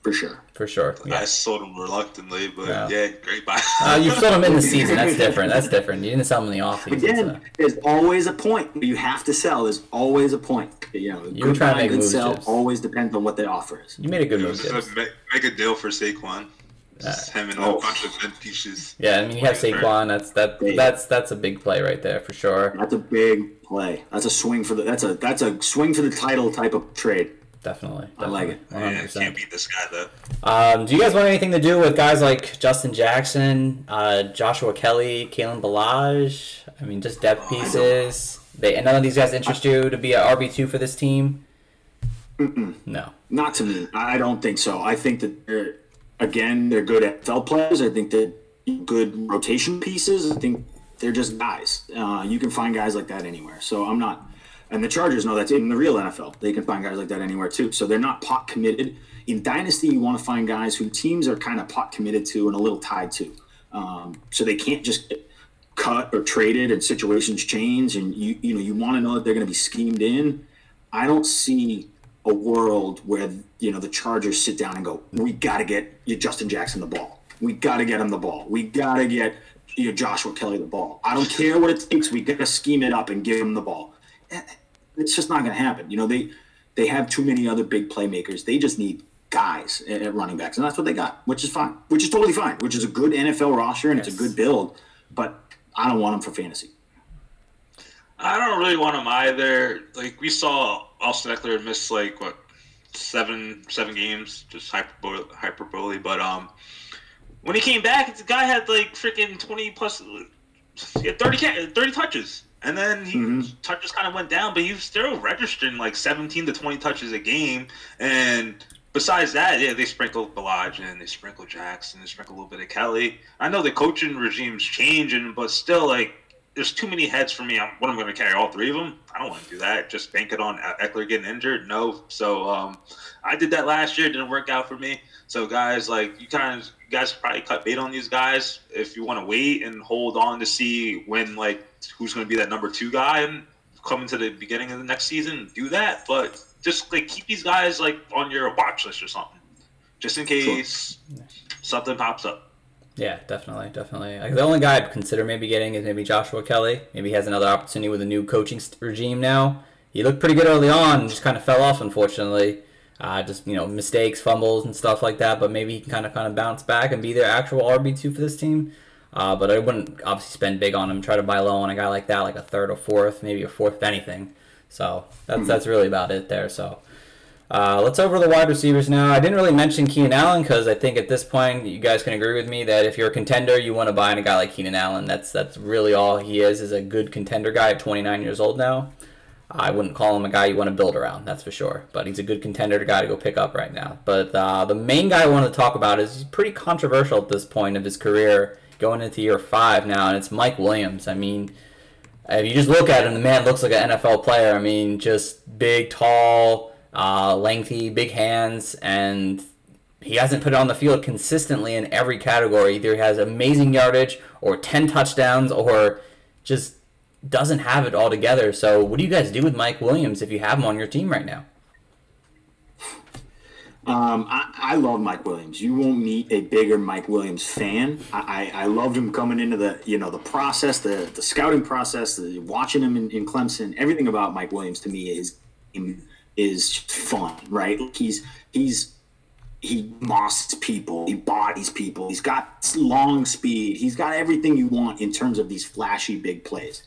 For sure. For sure. I sold him reluctantly, but Yeah. yeah, great buy. Uh, you sold him in the season. That's different. That's different. You didn't sell him in the offseason. Again, So. there's always a point. You have to sell. There's always a point. You know, You were good trying to buy, make good moves, sell Jibs. always depends on what the offer is. You made a good move, was Gibbs. just make, make a deal for Saquon. Just him and Oh. a bunch of good pieces. Yeah, I mean you have Right. Saquon. That's that. That's that's a big play right there for sure. That's a big play. That's a swing for the. That's a that's a swing for the title type of trade. Definitely. I like it. One hundred Yeah, can't beat this guy though. Um, do you guys want anything to do with guys like Justin Jackson, uh, Joshua Kelley, Kalen Ballage? I mean, just depth pieces. They and none of these guys interest you to be a RB two for this team. No. Not to me. I don't think so. I think that they're again they're good NFL players. I think they're good rotation pieces. I think They're just guys. Uh, you can find guys like that anywhere. So I'm not. And the Chargers know that in the real NFL. They can find guys like that anywhere too. So they're not pot committed. In Dynasty, you want to find guys who teams are kind of pot committed to and a little tied to. Um, so they can't just cut or traded and situations change and you you know you want to know that they're going to be schemed in. I don't see a world where you know the Chargers sit down and go, "We got to get Justin Jackson the ball. We got to get him the ball. We got to get you know, Joshua Kelley the ball. I don't care what it takes. We got to scheme it up and give him the ball. It's just not going to happen. You know they they have too many other big playmakers. They just need guys at running backs, and that's what they got, which is fine, which is totally fine, which is a good NFL roster and yes. it's a good build. But I don't want them for fantasy. I don't really want them either. Like we saw Austin Ekeler miss like what seven seven games, just hyperbole, hyperbole. But um, when he came back, the guy had like freaking twenty plus, he had 30, 30 touches, and then he mm-hmm. touches kind of went down, but he was still registering like seventeen to twenty touches a game, and besides that, yeah, they sprinkle and they sprinkle Jackson, they sprinkle a little bit of Kelley. I know the coaching regime's changing, but still, like, there's too many heads for me. I'm, what I'm going to carry all three of them. I don't want to do that. Just bank it on Ekeler getting injured. No. So um, I did that last year. It didn't work out for me. So guys, like you kind of you guys probably cut bait on these guys if you want to wait and hold on to see when like who's going to be that number two guy and coming to the beginning of the next season. Do that, but just like keep these guys like on your watch list or something, just in case sure. something pops up. Yeah, definitely, definitely. Like, the only guy I'd consider maybe getting is maybe Joshua Kelley. Maybe he has another opportunity with a new coaching regime now. He looked pretty good early on, and just kind of fell off, unfortunately. Uh, just you know mistakes, fumbles, and stuff like that. But maybe he can kind of kind of bounce back and be their actual RB two for this team. Uh, but I wouldn't obviously spend big on him. Try to buy low on a guy like that, like a third or fourth, maybe a fourth, if anything. So that's that's really about it there. So uh, let's over the wide receivers now. I didn't really mention Keenan Allen because I think at this point you guys can agree with me that if you're a contender, you want to buy in a guy like Keenan Allen. That's that's really all he is is a good contender guy at 29 years old now. I wouldn't call him a guy you want to build around, that's for sure. But he's a good contender guy to go pick up right now. But uh, the main guy I want to talk about is pretty controversial at this point of his career, going into year five now, and it's Mike Williams. I mean, if you just look at him, the man looks like an NFL player. I mean, just big, tall, uh, lengthy, big hands, and he hasn't put it on the field consistently in every category. Either he has amazing yardage, or 10 touchdowns, or just doesn't have it all together. So, what do you guys do with Mike Williams if you have him on your team right now? Um, I, I, love Mike Williams. You won't meet a bigger Mike Williams fan. I, I, loved him coming into the you know the process, the the scouting process, the, watching him in, in Clemson. Everything about Mike Williams to me is is fun, right? He's he's he mosses people, he bodies people, he's got long speed, he's got everything you want in terms of these flashy big plays.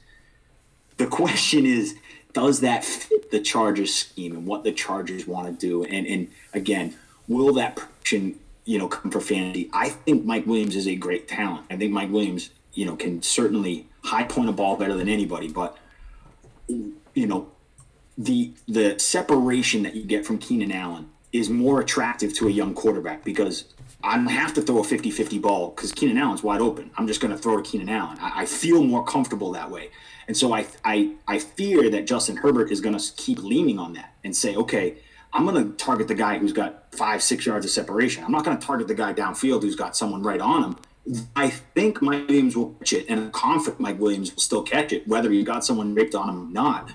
The question is, does that fit the Chargers scheme and what the Chargers want to do? And and again, will that production you know come for fantasy? I think Mike Williams is a great talent. I think Mike Williams you know can certainly high point a ball better than anybody, but you know the the separation that you get from Keenan Allen is more attractive to a young quarterback because I don't have to throw a 50-50 ball because Keenan Allen's wide open. I'm just going to throw to Keenan Allen. I, I, feel more comfortable that way. And so I, I, I fear that Justin Herbert is going to keep leaning on that and say, okay, I'm going to target the guy who's got five, six yards of separation. I'm not going to target the guy downfield who's got someone right on him. I think Mike Williams will catch it, and I'm confident Mike Williams will still catch it, whether he got someone raped on him or not.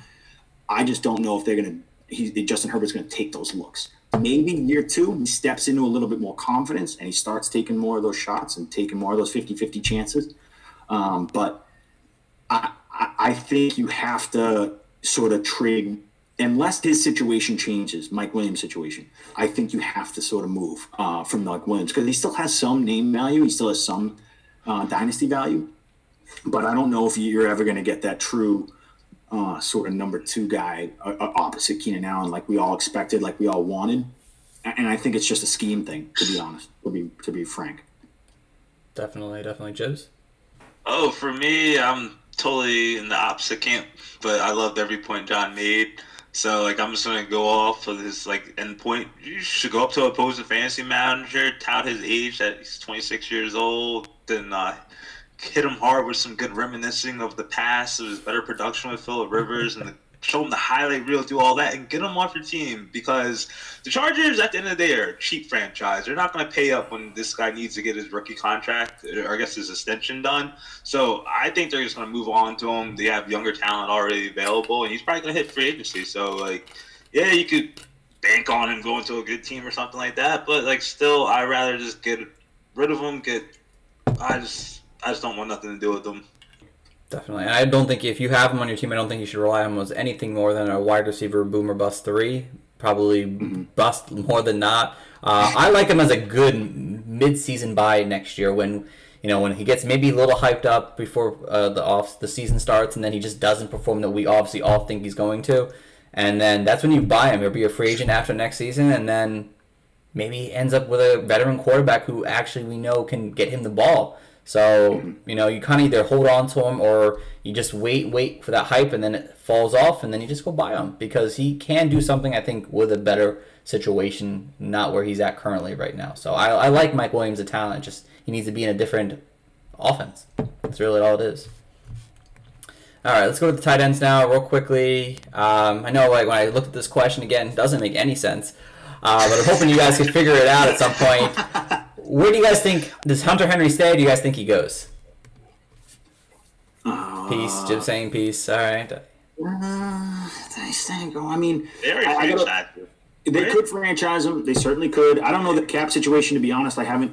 I just don't know if they're going to, Justin Herbert's going to take those looks. Maybe year two, he steps into a little bit more confidence and he starts taking more of those shots and taking more of those 50 50 chances. Um, but I, I think you have to sort of trade unless his situation changes, Mike Williams' situation, I think you have to sort of move uh, from Mike Williams because he still has some name value, he still has some uh, dynasty value, but I don't know if you're ever going to get that true uh, sort of number two guy uh, uh, opposite Keenan Allen like we all expected, like we all wanted, and I think it's just a scheme thing, to be honest, to be to be frank. Definitely, definitely, Jibs. Oh, for me, I'm totally in the opposite camp, but I loved every point John made. So like I'm just gonna go off of this like end point. You should go up to a opposing fantasy manager, tout his age that he's 26 years old, then uh, hit him hard with some good reminiscing of the past, of his better production with Philip Rivers, and the, show him the highlight reel, do all that, and get him off your team because the Chargers, at the end of the day, are a cheap franchise. They're not going to pay up when this guy needs to get his rookie contract, or I guess his extension done. So I think they're just going to move on to him. They have younger talent already available, and he's probably going to hit free agency. So, like, yeah, you could bank on him going to a good team or something like that, but, like, still, I'd rather just get rid of him, get. I just. I just don't want nothing to do with them. Definitely. And I don't think if you have him on your team, I don't think you should rely on him as anything more than a wide receiver boomer bust three. Probably bust more than not. Uh, I like him as a good mid-season buy next year when you know when he gets maybe a little hyped up before uh, the off the season starts, and then he just doesn't perform that we obviously all think he's going to. And then that's when you buy him. He'll be a free agent after next season, and then maybe he ends up with a veteran quarterback who actually we know can get him the ball. So you know you kind of either hold on to him or you just wait, wait for that hype, and then it falls off, and then you just go buy him because he can do something. I think with a better situation, not where he's at currently right now. So I, I like Mike Williams, a talent. Just he needs to be in a different offense. That's really all it is. All right, let's go to the tight ends now, real quickly. Um, I know, like when I looked at this question again, it doesn't make any sense, uh, but I'm hoping you guys can figure it out at some point. Where do you guys think does Hunter Henry stay? Or do you guys think he goes? Peace, Jim saying peace. All right. Uh, I think. I mean, Very I- I gotta- They Right? could franchise him. They certainly could. I don't know the cap situation. To be honest, I haven't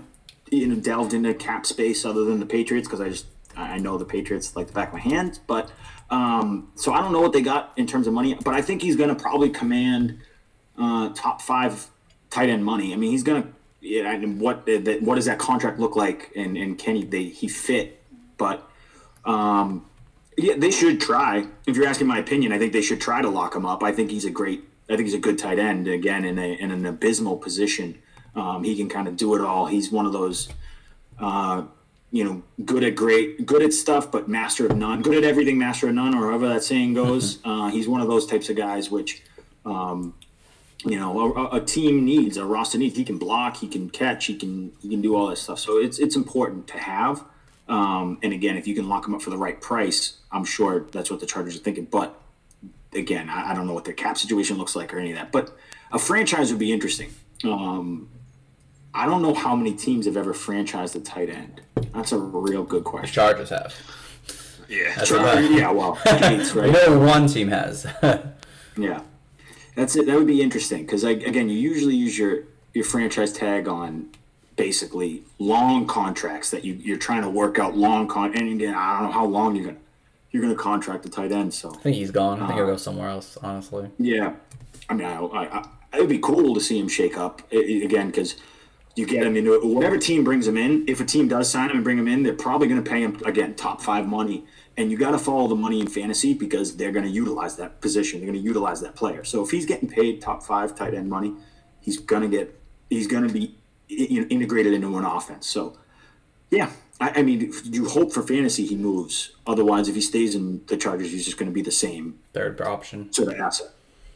you know delved into cap space other than the Patriots because I just I know the Patriots like the back of my hand. But um, so I don't know what they got in terms of money. But I think he's going to probably command uh, top five tight end money. I mean, he's going to. Yeah, and what that what does that contract look like? And and can he they he fit? But um, yeah, they should try. If you're asking my opinion, I think they should try to lock him up. I think he's a great. I think he's a good tight end. Again, in a in an abysmal position, um, he can kind of do it all. He's one of those, uh, you know, good at great, good at stuff, but master of none. Good at everything, master of none, or however that saying goes. Uh, he's one of those types of guys which. Um, you know, a, a team needs, a roster needs. He can block, he can catch, he can he can do all this stuff. So it's it's important to have. Um, and again, if you can lock him up for the right price, I'm sure that's what the Chargers are thinking. But again, I, I don't know what their cap situation looks like or any of that. But a franchise would be interesting. Um, I don't know how many teams have ever franchised a tight end. That's a real good question The question. Chargers have. Yeah. That's Char- yeah, well, Gates, I right? know one team has. Yeah, that's it. That would be interesting because again, you usually use your your franchise tag on basically long contracts that you you're trying to work out long con. And again, I don't know how long you're gonna you're gonna contract the tight end. So I think he's gone. I think he'll go uh, somewhere else. Honestly. yeah, I mean, I, I, I it would be cool to see him shake up I- I- again because. You get him into it. Whatever team brings him in, if a team does sign him and bring him in, they're probably going to pay him again top five money. And you got to follow the money in fantasy because they're going to utilize that position. They're going to utilize that player. So if he's getting paid top five tight end money, he's going to get. He's going to be you know, integrated into an offense. So yeah, I, I mean, you hope for fantasy he moves. Otherwise, if he stays in the Chargers, he's just going to be the same Third option. sort of asset.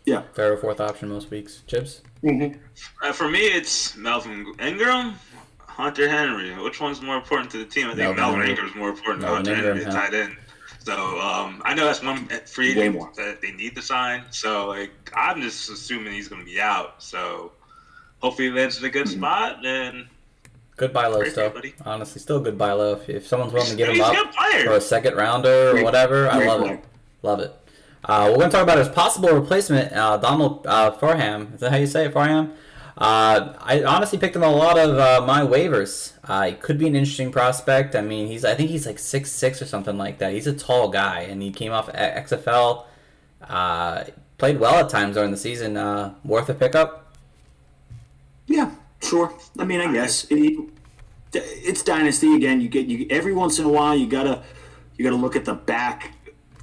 Yeah. Third or fourth option most weeks. Chips. Uh, for me, it's Melvin Ingram, Hunter Henry. Which one's more important to the team? I think Melvin Melvin, Ingram. is more important Melvin to Hunter Ingram, Henry, yeah. tight end. So um, I know that's one free agent that they need to sign. So like, I'm just assuming he's going to be out. So hopefully he lands in a good Mm-hmm. spot. And Good buy low stuff. still. Honestly, still good buy low. If, if someone's willing to give he's him up player. for a second rounder or Great- whatever, I love player. it. Love it. Uh, we're going to talk about his possible replacement, uh, Donald uh, Farham. Is that how you say it, Farham? Uh, I honestly picked him on a lot of uh, my waivers. Uh, he could be an interesting prospect. I mean, he's I think he's like six six or something like that. He's a tall guy, and he came off a- XFL. Uh, played well at times during the season. Uh, worth a pickup. Yeah, sure. I mean, I guess it, it's dynasty again. You get you every once in a while you gotta you gotta look at the back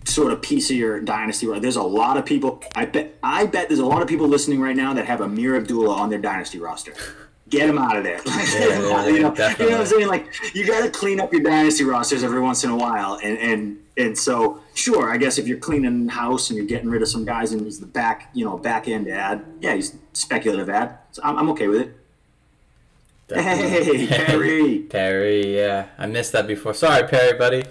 sort of piece of your dynasty. Right, there's a lot of people. I bet I bet there's a lot of people listening right now that have Ameer Abdullah on their dynasty roster. Get him out of there. yeah, you, know, you know what. I'm saying? Like you got to clean up your dynasty rosters every once in a while, and and and so sure, I guess if you're cleaning house and you're getting rid of some guys and he's the back, you know, back end ad, yeah, he's speculative ad. So I'm, I'm okay with it. Hey, Perry. Perry, yeah. I missed that before. Sorry, Perry, buddy.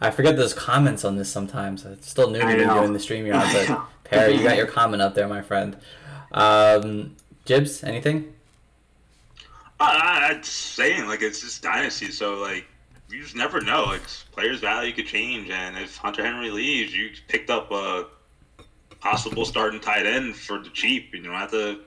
I forget those comments on this sometimes. It's still new to doing the StreamYard, but. Perry, you got your comment up there, my friend. Um, Jibs, anything? I, I'm saying like it's just dynasty, so like you just never know. Like players' value could change, and if Hunter Henry leaves, you picked up a possible starting tight end for the cheap. and You don't have to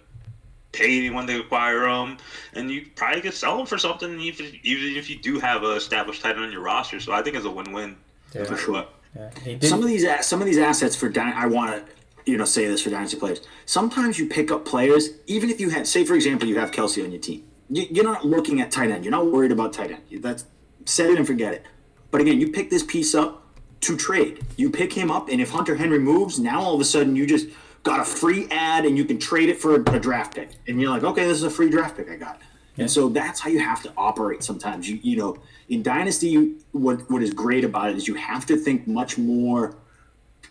pay anyone to acquire them, and you probably could sell them for something, even even if you do have a established tight end on your roster. So I think it's a win-win. Yeah. no matter what. Yeah. Some of these some of these assets for dy- I want to you know say this for dynasty players. Sometimes you pick up players even if you had say for example you have Kelce on your team. You, you're not looking at tight end. You're not worried about tight end. That's set it and forget it. But again, you pick this piece up to trade. You pick him up, and if Hunter Henry moves, now all of a sudden you just got a free ad and you can trade it for a, a draft pick. And you're like, okay, this is a free draft pick I got. And so that's how you have to operate sometimes. You you know, in Dynasty, you, what what is great about it is you have to think much more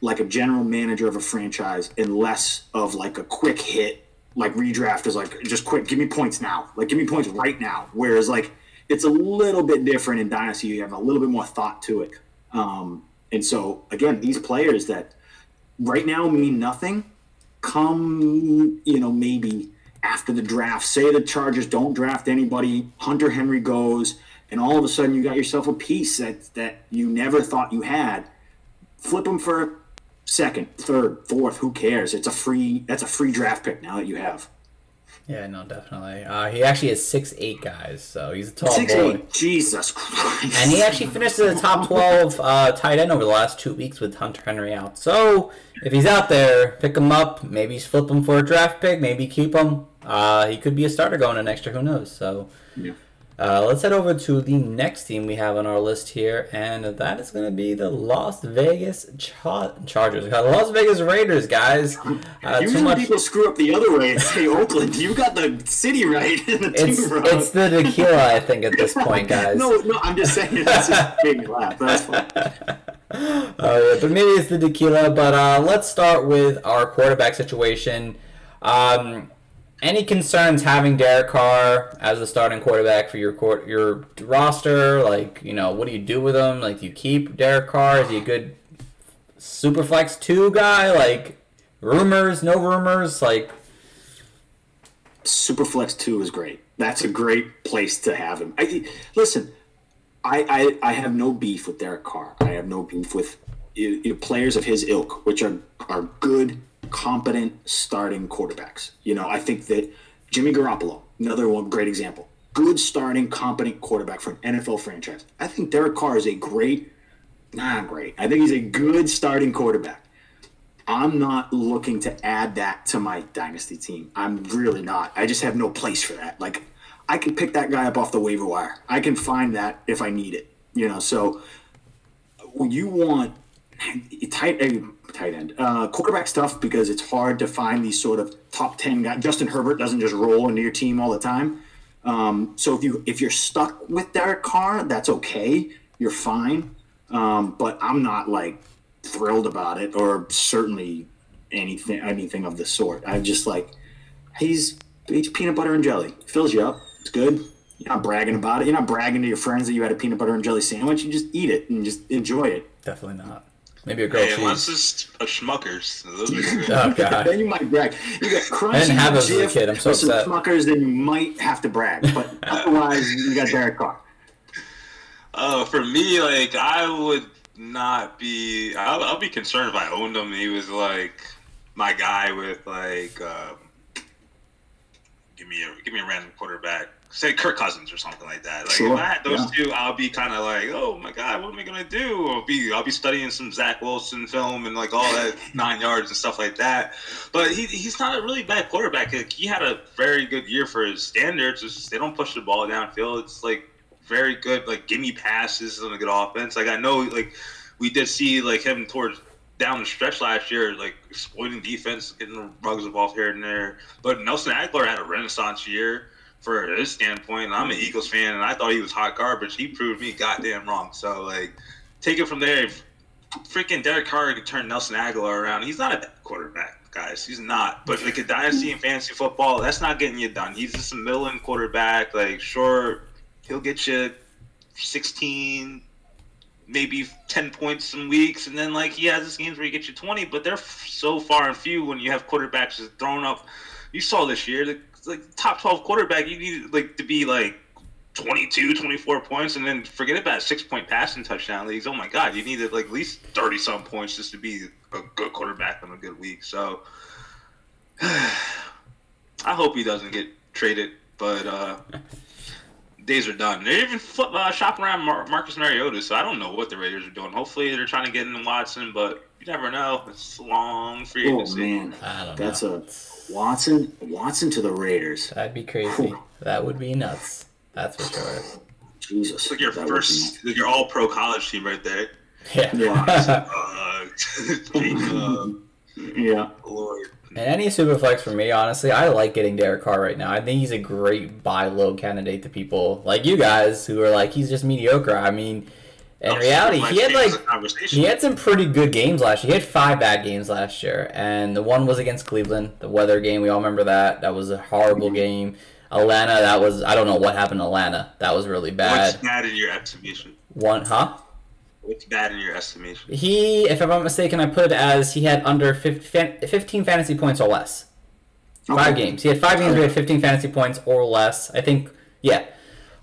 like a general manager of a franchise and less of like a quick hit like redraft is like just quick give me points now like give me points right now whereas like it's a little bit different in dynasty you have a little bit more thought to it um, and so again these players that right now mean nothing come you know maybe after the draft say the chargers don't draft anybody hunter henry goes and all of a sudden you got yourself a piece that that you never thought you had flip them for second, third, fourth. Who cares? It's a free. That's a free draft pick now that you have. Yeah, no, definitely. Uh, he actually is six eight guys, so he's a tall Six boy. eight. Jesus Christ. And he actually finished as a top 12 uh, tight end over the last two weeks with Hunter Henry out. So if he's out there, pick him up. Maybe flip him for a draft pick. Maybe keep him. Uh, he could be a starter going in next year. Who knows? So Yeah. Uh, let's head over to the next team we have on our list here, and that is going to be the Las Vegas Char- Chargers. We got the Las Vegas Raiders, guys. Uh, too Usually much. people screw up the other way and say Oakland. You got the city right and the It's team wrong. it's the tequila, I think, at this point, guys. no, no. I'm just saying. That's just made me laugh. That's fine. Oh yeah, but maybe it's the tequila. But uh, let's start with our quarterback situation. Um, any concerns having Derek Carr as the starting quarterback for your court, your roster? Like, you know, what do you do with him? Like, do you keep Derek Carr? Is he a good super flex two guy? Like, rumors, no rumors? Like, Superflex two is great. That's a great place to have him. I, listen, I, I I have no beef with Derek Carr. I have no beef with you players of his ilk, which are are good, competent starting quarterbacks. You know, I think that Jimmy Garoppolo, another one great example, good starting, competent quarterback for an NFL franchise. I think Derek Carr is a great, not great. I think he's a good starting quarterback. I'm not looking to add that to my dynasty team. I'm really not. I just have no place for that. Like, I can pick that guy up off the waiver wire. I can find that if I need it. You know, so you want tight a tight end uh, quarterback stuff because it's hard to find these sort of top ten guys. Justin Herbert doesn't just roll into your team all the time. Um, so if you if you're stuck with Derek Carr, that's okay. You're fine. Um, but I'm not like thrilled about it or certainly anything anything of the sort. I'm just like he's he's peanut butter and jelly. Fills you up. It's good. You're not bragging about it. You're not bragging to your friends that you had a peanut butter and jelly sandwich. You just eat it and just enjoy it. definitely not. Maybe a grilled Hey, unless cheese. it's a Schmuckers. Those are. Oh, God. then you might brag. You got crunchy I didn't have those as a kid. I'm so with some upset. Smuckers, then you might have to brag. But otherwise, you got Derek Carr. Uh, for me, like I would not be. I'll, I'll be concerned if I owned him. He was like my guy with like, um, give me a give me a random quarterback. Say Kirk Cousins or something like that. Like Sure, if I had those yeah. two, I'll be kind of like, oh my god, what am I gonna do? I'll be I'll be studying some Zach Wilson film and like all that nine yards and stuff like that. But he, he's not a really bad quarterback. Like, he had a very good year for his standards. Just, they don't push the ball downfield. It's like very good, like gimme passes on a good offense. Like I know, like we did see like him towards down the stretch last year, like exploiting defense, getting the rugs off here and there. But Nelson Agholor had a renaissance year for his standpoint. And I'm an mm-hmm. Eagles fan, and I thought he was hot garbage. He proved me goddamn wrong. So like, take it from there. If freaking Derek Carr could turn Nelson Agholor around, he's not a bad quarterback. guys. He's not. But mm-hmm. like a dynasty in fantasy football, that's not getting you done. He's just a middle quarterback. Like, sure, he'll get you 16, maybe 10 points some weeks, and then like he has his games where he gets you 20. But they're f- so far and few when you have quarterbacks just thrown up. You saw this year, like, like top 12 quarterback, you need like to be like 22, 24 points, and then forget about six point passing touchdown leagues. Oh my God, you needed like at least 30 some points just to be a good quarterback on a good week. So I hope he doesn't get traded, but uh, days are done. They're even flip, uh, shopping around Mar- Marcus Mariota, so I don't know what the Raiders are doing. Hopefully, they're trying to get in Watson, but you never know. It's long free Oh agency. man, I don't that's know. a Watson. Watson to the Raiders. That'd be crazy. That would be nuts. That's for sure. Jesus, It's like your that would be first, like your all pro college team right there. Yeah. Yeah. Uh, Jacob, Yeah. Lord. And any super flex for me, honestly, I like getting Derek Carr right now. I think he's a great buy low candidate to people like you guys who are like he's just mediocre. I mean, in reality, he had like he had some pretty good games last year. He had five bad games last year, and the one was against Cleveland, the weather game. We all remember that. That was a horrible game. Atlanta, that was I don't know what happened to Atlanta. That was really bad. What's bad. in your estimation? One, huh? What's bad in your estimation? He, if I'm not mistaken, I put it as he had under 15 15 fantasy points or less. Five Okay. games. He had five games he had 15 fantasy points or less. I think, yeah.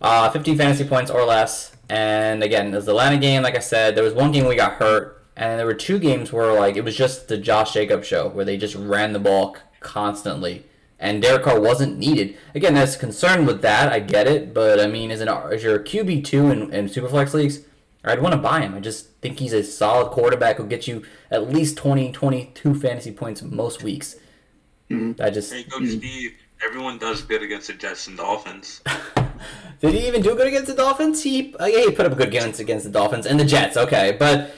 Uh, 15 fantasy points or less. And again, there's the Atlanta game, like I said. There was one game we got hurt. And there were two games where, like, it was just the Josh Jacobs show where they just ran the ball constantly. And Derek Carr wasn't needed. Again, there's concern with that. I get it. But, I mean, as, an, as your QB2 in, in Superflex leagues, I'd want to buy him. I just think he's a solid quarterback who gets you at least 20, 22 fantasy points most weeks. Mm-hmm. I just Hey, Coach Steve. Everyone does good against the Jets and Dolphins. Did he even do good against the Dolphins? He uh, yeah, he put up a good games against the Dolphins and the Jets. Okay, but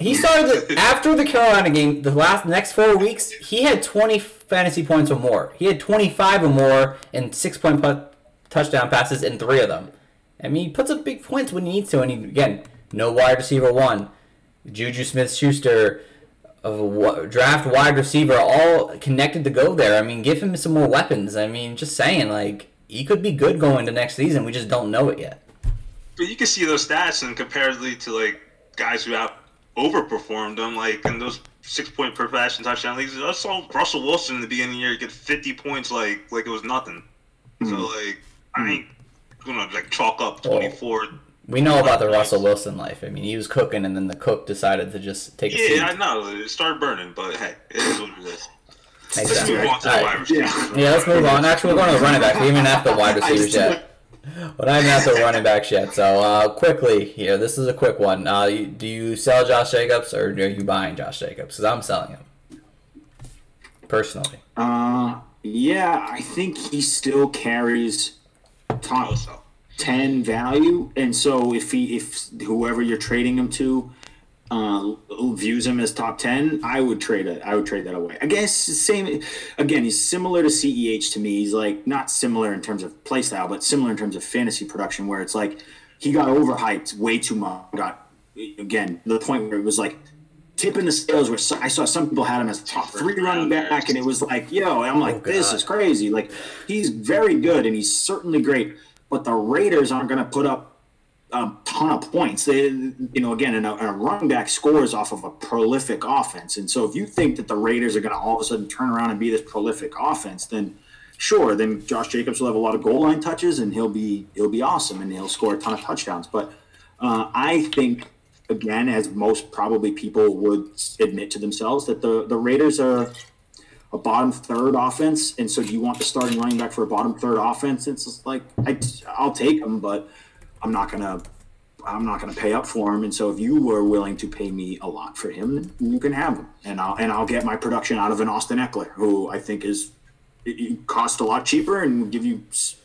he started the, after the Carolina game. The last next four weeks, he had twenty fantasy points or more. He had twenty five or more and six point put, touchdown passes in three of them. I mean, he puts up big points when he needs to. And he, again, no wide receiver one. Juju Smith Schuster, of a draft wide receiver, all connected to go there. I mean, give him some more weapons. I mean, just saying, like he could be good going to next season. We just don't know it yet. But you can see those stats and comparatively to like guys who out overperformed them, like in those six point per passing touchdown leagues. I saw Russell Wilson in the beginning of the year get fifty points like like it was nothing. So hmm. like I hmm. ain't gonna like chalk up twenty four. We know about the Russell Wilson life. I mean, he was cooking, and then the cook decided to just take a seat. Yeah, I know it started burning, but hey, it is what it is. Let's move on to the Alright. wide receivers. Yeah. Yeah, let's move on. Actually, we're going to the running back. We haven't have the wide I receivers just- yet. We're not even the running backs yet. So uh, quickly here, this is a quick one. Uh, do you sell Josh Jacobs or are you buying Josh Jacobs? Because I'm selling him personally. Uh, yeah, I think he still carries top Also, 10 value and so if he if whoever you're trading him to uh, views him as top 10 i would trade it i would trade that away i guess same again he's similar to ceh to me he's like not similar in terms of play style but similar in terms of fantasy production where it's like he got overhyped way too much got again the point where it was like tipping the scales where I saw some people had him as top three running back, and it was like, yo, I'm like, Oh, this is crazy. Like, he's very good and he's certainly great, but the Raiders aren't going to put up a ton of points. They, you know, again, and a, and a running back scores off of a prolific offense, and so if you think that the Raiders are going to all of a sudden turn around and be this prolific offense, then sure, then Josh Jacobs will have a lot of goal line touches and he'll be he'll be awesome and he'll score a ton of touchdowns. But uh, I think again, as most probably people would admit to themselves, that the the Raiders are a bottom third offense, and so do you want the starting running back for a bottom third offense? It's just like I, I'll take him, but I'm not gonna I'm not gonna pay up for him. And so if you were willing to pay me a lot for him, then you can have him, and I'll and I'll get my production out of an Austin Ekeler, who I think is it, it costs a lot cheaper and will give you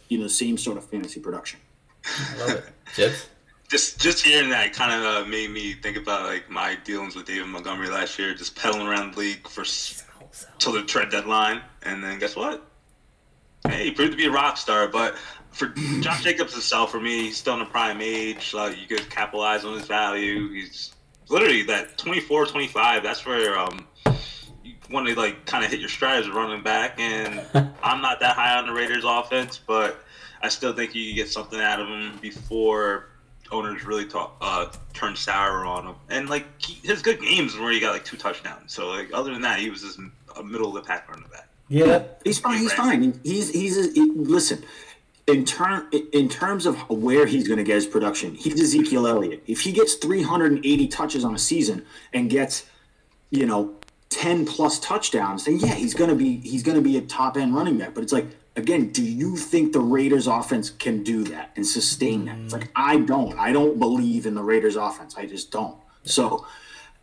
you know the same sort of fantasy production. I love it. Jibs? just just hearing that kind of uh, made me think about like my dealings with David Montgomery last year, just pedaling around the league for s- till the trade deadline, and then guess what? Hey, he proved to be a rock star. But for Josh Jacobs himself, for me, he's still in a prime age. Like you could capitalize on his value. He's literally that 24, 25. That's where um, you, want to like kind of hit your stride as a running back, and I'm not that high on the Raiders offense, but I still think you get something out of him before owners really talk, uh, turn sour on him. And like he, his good games where he got like two touchdowns. So like other than that, he was just a middle of the pack running back. Yeah, He's fine. He's fine. He's he's a, he- listen. In term in terms of where he's going to get his production, he's Ezekiel Elliott. If he gets 380 touches on a season and gets, you know, 10 plus touchdowns, then yeah, he's going to be he's going to be a top end running back. But it's like again, do you think the Raiders offense can do that and sustain that? It's like I don't. I don't believe in the Raiders offense. I just don't. So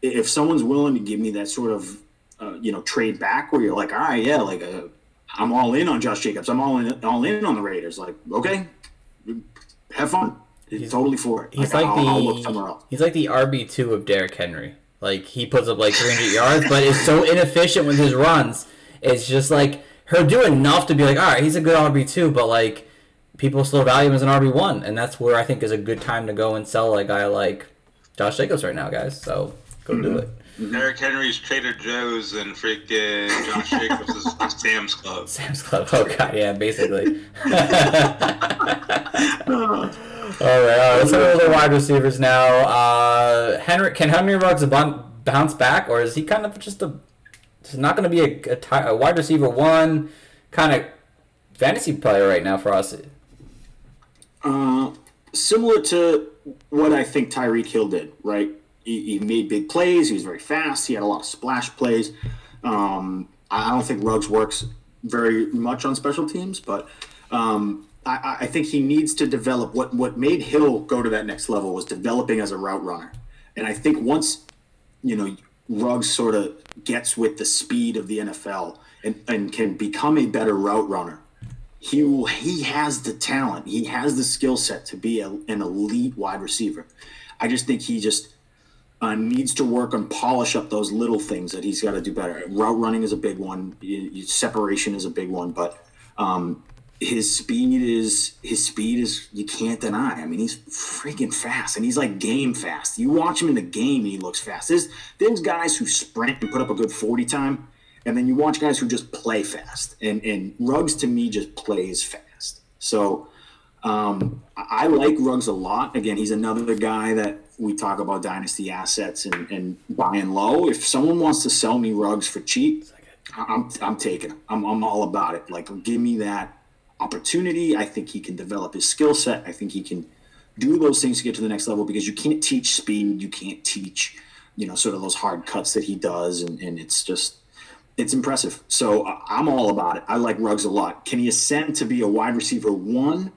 if someone's willing to give me that sort of uh, you know trade back where you're like all right yeah like uh, i'm all in on josh jacobs i'm all in all in on the raiders like okay have fun He's, totally for it he's Like, like I'll, I'll the else he's like the RB two of Derrick Henry. Like he puts up like 300 yards, but is so inefficient with his runs. It's just like he'll do enough to be like, all right, he's a good RB two, but like people still value him as an RB one, and that's where I think is a good time to go and sell a guy like Josh Jacobs right now, guys. So go do it. Derrick Henry's Trader Joe's and freaking Josh Jacobs is Sam's Club. Sam's Club. Oh god, yeah, basically. all right, all right. Let's go to the wide receivers now. Uh, Henry, can Henry Ruggs bounce back, or is he kind of just a? It's not going to be a, a, ti- a wide receiver one kind of fantasy player right now for us. uh, similar to what i think tyreek hill did right he, he made big plays. He was very fast. He had a lot of splash plays. Um, I I don't think Ruggs works very much on special teams, but um, I, I- think he needs to develop. What what made Hill go to that next level was developing as a route runner, and I think once you know Ruggs sort of gets with the speed of the NFL and, and can become a better route runner, he will, he has the talent, he has the skill set to be a, an elite wide receiver. I just think he just uh, needs to work on polish up those little things that he's got to do better. Route running is a big one. Separation is a big one, but um, his speed is his speed is you can't deny. I mean, he's freaking fast, and he's like game fast. You watch him in the game, and he looks fast. There's there's guys who sprint and put up a good forty time, and then you watch guys who just play fast. And and Ruggs to me just plays fast. So. Um, I like Ruggs a lot. Again, he's another guy that we talk about dynasty assets and, and buying low. If someone wants to sell me Ruggs for cheap, I'm, I'm taking him. I'm, I'm all about it. Like, give me that opportunity. I think he can develop his skill set. I think he can do those things to get to the next level because you can't teach speed. You can't teach, you know, sort of those hard cuts that he does. And, and it's just, it's impressive. So I- I'm all about it. I like Ruggs a lot. Can he ascend to be a wide receiver one?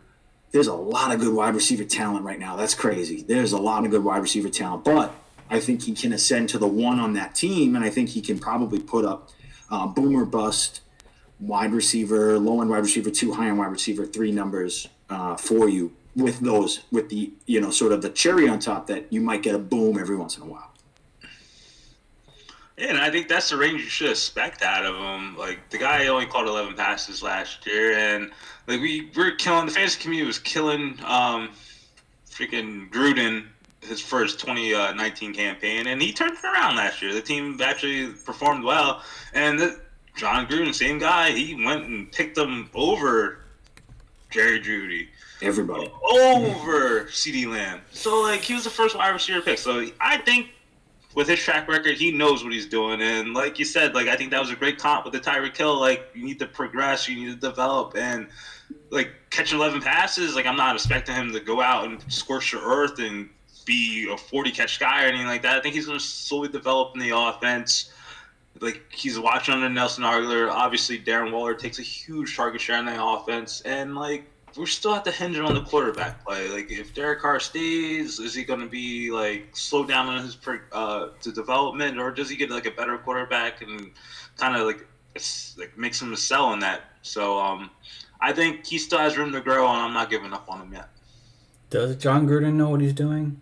There's a lot of good wide receiver talent right now. That's crazy. There's a lot of good wide receiver talent, but I think he can ascend to the one on that team, and I think he can probably put up uh, boomer bust wide receiver, low end wide receiver two, high end wide receiver three numbers uh, for you with those with the you know sort of the cherry on top that you might get a boom every once in a while. Yeah, and I think that's the range you should expect out of him. Like the guy only caught 11 passes last year, and like we we're killing the fantasy community was killing um, freaking Gruden his first 2019 campaign, and he turned it around last year. The team actually performed well, and the, Jon Gruden, same guy, he went and picked them over Jerry Jeudy Everybody. over CeeDee Lamb. So like he was the first wide receiver pick. So I think with his track record, he knows what he's doing. And like you said, like I think that was a great comp with the Tyreek Hill. Like you need to progress, you need to develop, and like catching 11 passes. Like I'm not expecting him to go out and scorch the earth and be a 40 catch guy or anything like that. I think he's going to slowly develop in the offense. Like he's watching under Nelson Agholor. Obviously, Darren Waller takes a huge target share in the offense, and like we're still at the hinge on the quarterback play. Like if Derek Carr stays, is he going to be like slow down on his uh to development, or does he get like a better quarterback and kind of like like makes him a sell in that? So um, I think he still has room to grow, and I'm not giving up on him yet. Does Jon Gruden know what he's doing?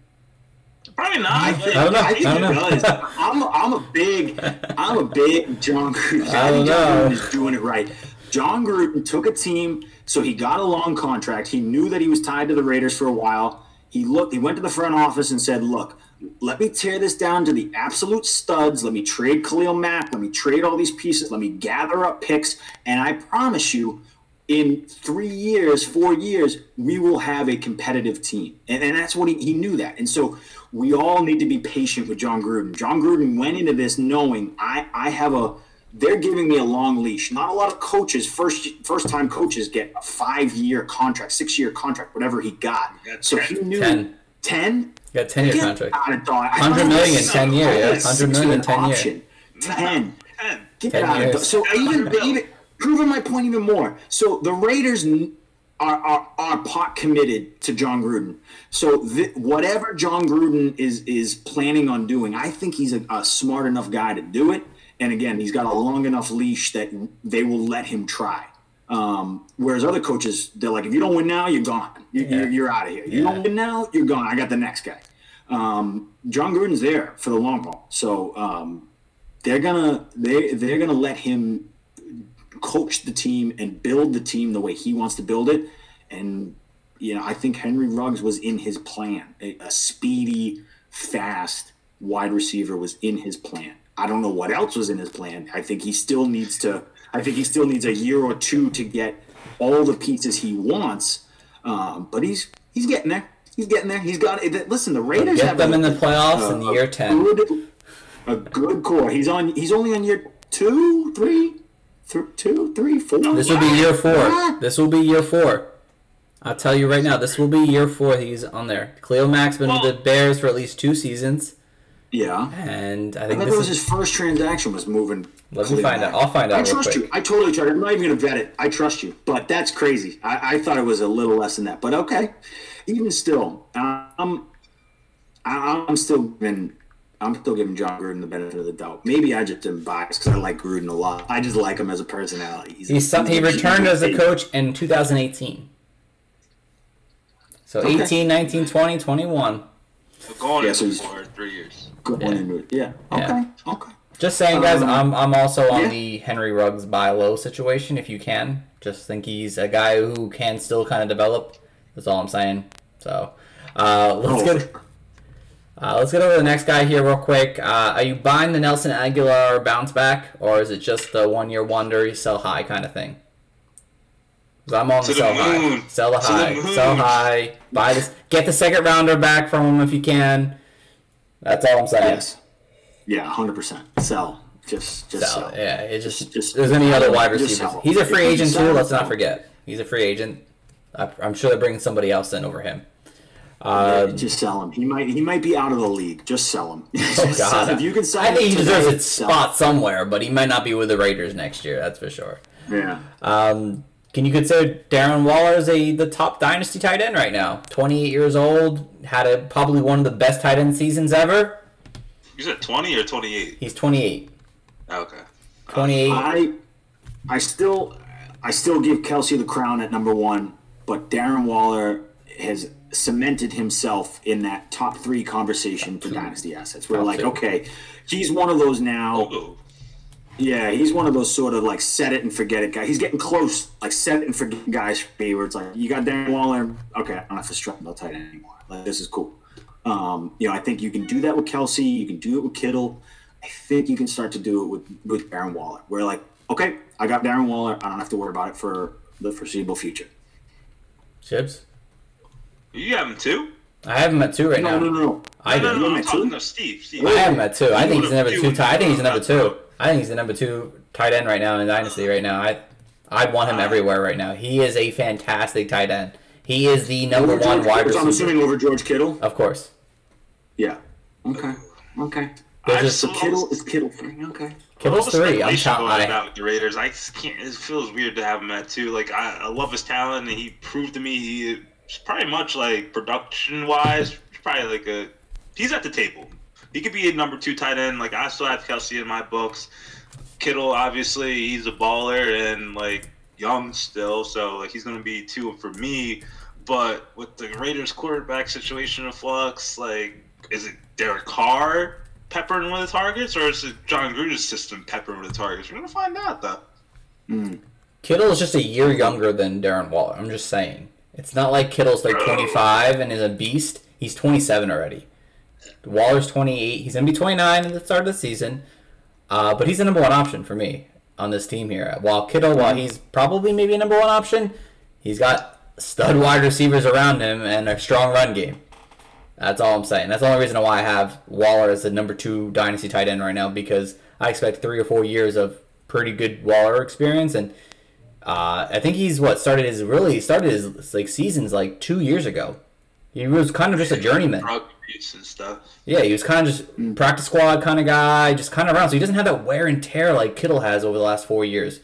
Probably not. I, think, I don't know. I think I don't he know. Does. I'm, I'm a big, I'm a big Jon Gruden. I I think Jon. Gruden is doing it right. Jon Gruden took a team, so he got a long contract. He knew that he was tied to the Raiders for a while. He looked. He went to the front office and said, "Look, let me tear this down to the absolute studs. Let me trade Khalil Mack. Let me trade all these pieces. Let me gather up picks, and I promise you." In three years, four years, we will have a competitive team. And, and that's what he, he knew that. And so we all need to be patient with Jon Gruden. Jon Gruden went into this knowing I, I have a they're giving me a long leash. Not a lot of coaches, first first time coaches get a five year contract, six year contract, whatever he got. got So 10. he knew 10. 10? You got ten year contract. out of dog. I 100 thought it million was in 10 year, yeah. a 100 million in 10 year. option. 10. Ten. Get 10 out of years. dog. So Ten even, even proving my point even more. So the Raiders are are, are pot committed to Jon Gruden. So th- whatever Jon Gruden is is planning on doing, I think he's a, a smart enough guy to do it. And again, he's got a long enough leash that they will let him try. Um, whereas other coaches, they're like, if you don't win now, you're gone. You, Yeah. you're, you're out of here. You Yeah. don't win now, you're gone. I got the next guy. Um, Jon Gruden's there for the long haul, so um, they're gonna they they're gonna let him coach the team and build the team the way he wants to build it. And you know, I think Henry Ruggs was in his plan. A, a speedy, fast wide receiver was in his plan. I don't know what else was in his plan. I think he still needs to. I think he still needs a year or two to get all the pieces he wants. Um, but he's he's getting there. He's getting there. He's got it. Listen, the Raiders Get have them a- in the playoffs a- in a year 10. Good, a good core. He's on. He's only on year two, three, th- two, three, four. This will be year four. What? This will be year four. I'll tell you right now, this will be year four. He's on there. Khalil Mack's been with the Bears for at least two seasons, Yeah. and I I think thought this that was is. his first transaction was moving. Let me find Mack. out. I'll find out I real trust quick. you. I totally trust. you. I'm not even gonna vet it. I trust you, but that's crazy. I, I thought it was a little less than that, but okay. Even still, I'm I- I'm still giving I'm still giving Jon Gruden the benefit of the doubt. Maybe I just am biased because I like Gruden a lot. I just like him as a personality. He's, He's some, he returned as a coach in 2018. So Okay. 18, 19, 20, 21. We're going Yeah, so he's- for three years. Good one into it. Yeah. Okay. Yeah. Okay. Just saying, guys, Um, I'm, I'm also on yeah. the Henry Ruggs buy low situation if you can. Just think he's a guy who can still kind of develop. That's all I'm saying. So uh, let's Oh, get uh, let's get over to the next guy here real quick. Uh, are you buying the Nelson Agholor bounce back, or is it just the one year wonder, you sell high kind of thing? 'Cause I'm on To the the sell high, sell the To the high, moon. sell high. Buy this, get the second rounder back from him if you can. That's all I'm saying. Yes. Yeah. Hundred percent. Sell. Just just sell. sell. Yeah, it just, Just- just- there's any other wide just receivers. He's a free agent sell, too. Let's not forget. He's a free agent. I, I'm sure they're bringing somebody else in over him. Yeah, Uh, just sell him. He might he might be out of the league. Just sell him. oh Just sell- God, if you can sell I him think he today, deserves a spot somewhere, but he might not be with the Raiders next year. That's for sure. Yeah. Um, can you consider Darren Waller as a the top dynasty tight end right now? 28 years old, had a probably one of the best tight end seasons ever. You said 20 or 28? He's 28. Okay. 28. I I still I still give Kelce the crown at number one, but Darren Waller has cemented himself in that top three conversation for dynasty assets. We're Top like, two. okay, he's one of those now. Oh, Yeah, he's one of those sort of like set it and forget it guy. He's getting close, like set it and forget guys for me. Where it's like you got Darren Waller, okay, I don't have to stress about tight end anymore. Like this is cool. Um, you know, I think you can do that with Kelce. You can do it with Kittle. I think you can start to do it with with Darren Waller. Where like, okay, I got Darren Waller. I don't have to worry about it for the foreseeable future. Chips. You have him too? I have him at two right No, now. no, no, no. I no, do. no, no, I'm have talking two? to Steve. Steve. I have him at two. I think he's the number two. Tight. I think he's the number two. I think he's the number two tight end right now in Dynasty right now. I I'd want him everywhere right now. He is a fantastic tight end. He is the number Over one George wide Kittle, so I'm assuming over George Kittle. Of course. Yeah. Okay. Okay. There's I just- just So Kittle is Kittle three. Okay. Kittle's All three. I'm speculation telling going I, the Raiders. I just can't. It feels weird to have him at two. Like I, I love his talent, and he proved to me he's pretty much like production wise, probably like a. He's at the table. He could be a number two tight end. Like I still have Kelce in my books. Kittle, obviously, he's a baller and like young still, so like he's gonna be two for me. But with the Raiders quarterback situation in flux, like is it Derek Carr peppering with the targets, or is it Jon Gruden's system peppering with the targets? We're gonna find out though. Hmm. Kittle is just a year younger than Darren Waller. I'm just saying. It's not like Kittle's like 25 and is a beast. He's 27 already. Waller's 28. He's gonna be 29 at the start of the season. Uh, but he's the number one option for me on this team here. While Kittle, while he's probably maybe a number one option, he's got stud wide receivers around him and a strong run game. That's all I'm saying. That's the only reason why I have Waller as the number two dynasty tight end right now because I expect three or four years of pretty good Waller experience, and uh, I think he's what started his really started his like seasons like two years ago. He was kind of just a journeyman. Drug abuse and stuff. Yeah, he was kind of just practice squad kind of guy, just kind of around. So he doesn't have that wear and tear like Kittle has over the last four years.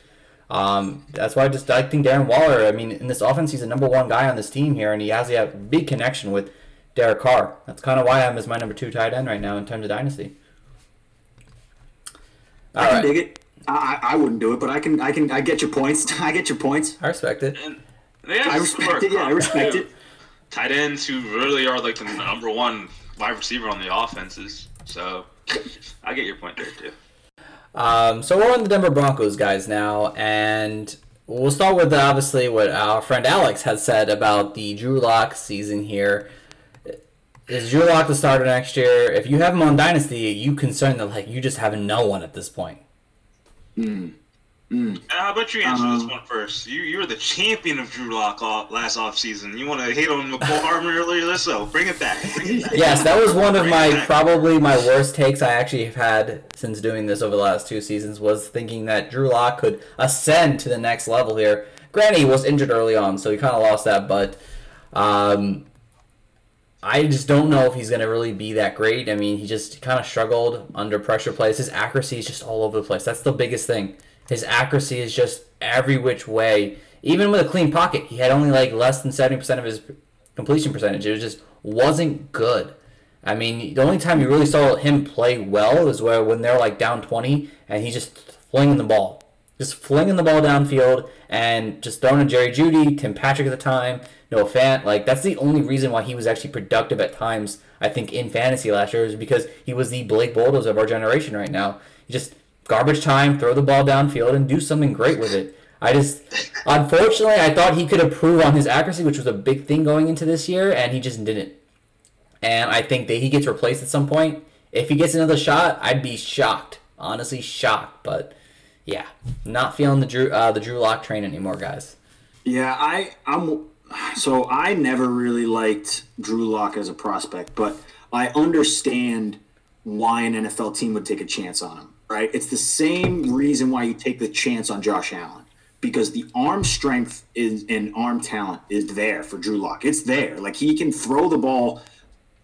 Um, that's why I just I think Darren Waller. I mean, in this offense, he's the number one guy on this team here, and he has a big connection with Derek Carr. That's kind of why I'm as my number two tight end right now in terms of dynasty. All I can right, dig it. I, I I wouldn't do it, but I can I can I get your points. I get your points. I respect it. And they have I respect it. Yeah, I respect it. Tight ends who really are like the number one wide receiver on the offenses. So I get your point there too. Um, so we're on the Denver Broncos guys now, and we'll start with obviously what our friend Alex has said about the Drew Lock season here. Is Drew Lock the starter next year? If you have him on Dynasty, you concerned that like you just have no one at this point. Uh, how about you answer this Um, one first? You you were the champion of Drew Lock off, last offseason. You want to hate on Mecole Hardman earlier? Let's go. Bring it back. Bring it back. Yes, that was one of Bring my probably my worst takes I actually have had since doing this over the last two seasons was thinking that Drew Lock could ascend to the next level here. Granny he was injured early on, so he kind of lost that, but um, I just don't know if he's going to really be that great. I mean, he just kind of struggled under pressure plays. His accuracy is just all over the place. That's the biggest thing. His accuracy is just every which way. Even with a clean pocket, he had only like less than 70% of his completion percentage. It was just wasn't good. I mean, the only time you really saw him play well is where when they're like down 20 and he's just flinging the ball. Just flinging the ball downfield and just throwing to Jerry Jeudy, Tim Patrick at the time, Noah Fant. Like, that's the only reason why he was actually productive at times, I think, in fantasy last year, is because he was the Blake Bortles of our generation right now. Just garbage time, throw the ball downfield, and do something great with it. I just, unfortunately, I thought he could improve on his accuracy, which was a big thing going into this year, and he just didn't. And I think that he gets replaced at some point. If he gets another shot, I'd be shocked, honestly shocked. But yeah, not feeling the Drew uh, the Drew Lock train anymore, guys. Yeah, I I'm so I never really liked Drew Lock as a prospect, but I understand why an NFL team would take a chance on him. Right? It's the same reason why you take the chance on Josh Allen because the arm strength is and arm talent is there for Drew Lock. It's there. Like he can throw the ball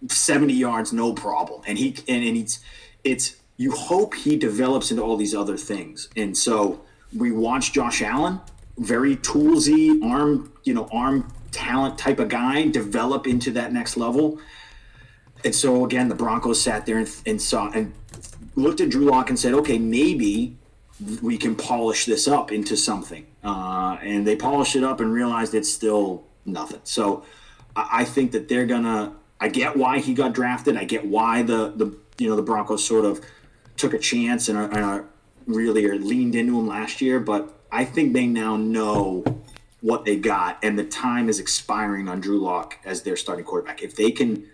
70 yards no problem and he and, and it's it's you hope he develops into all these other things and so we watched josh allen very toolsy arm you know arm talent type of guy develop into that next level and so again the broncos sat there and, and saw and looked at drew lock and said okay maybe we can polish this up into something uh, and they polished it up and realized it's still nothing so I I think that they're gonna. I get why he got drafted. I get why the the you know the Broncos sort of took a chance and and really leaned into him last year. But I think they now know what they got, and the time is expiring on Drew Lock as their starting quarterback. If they can,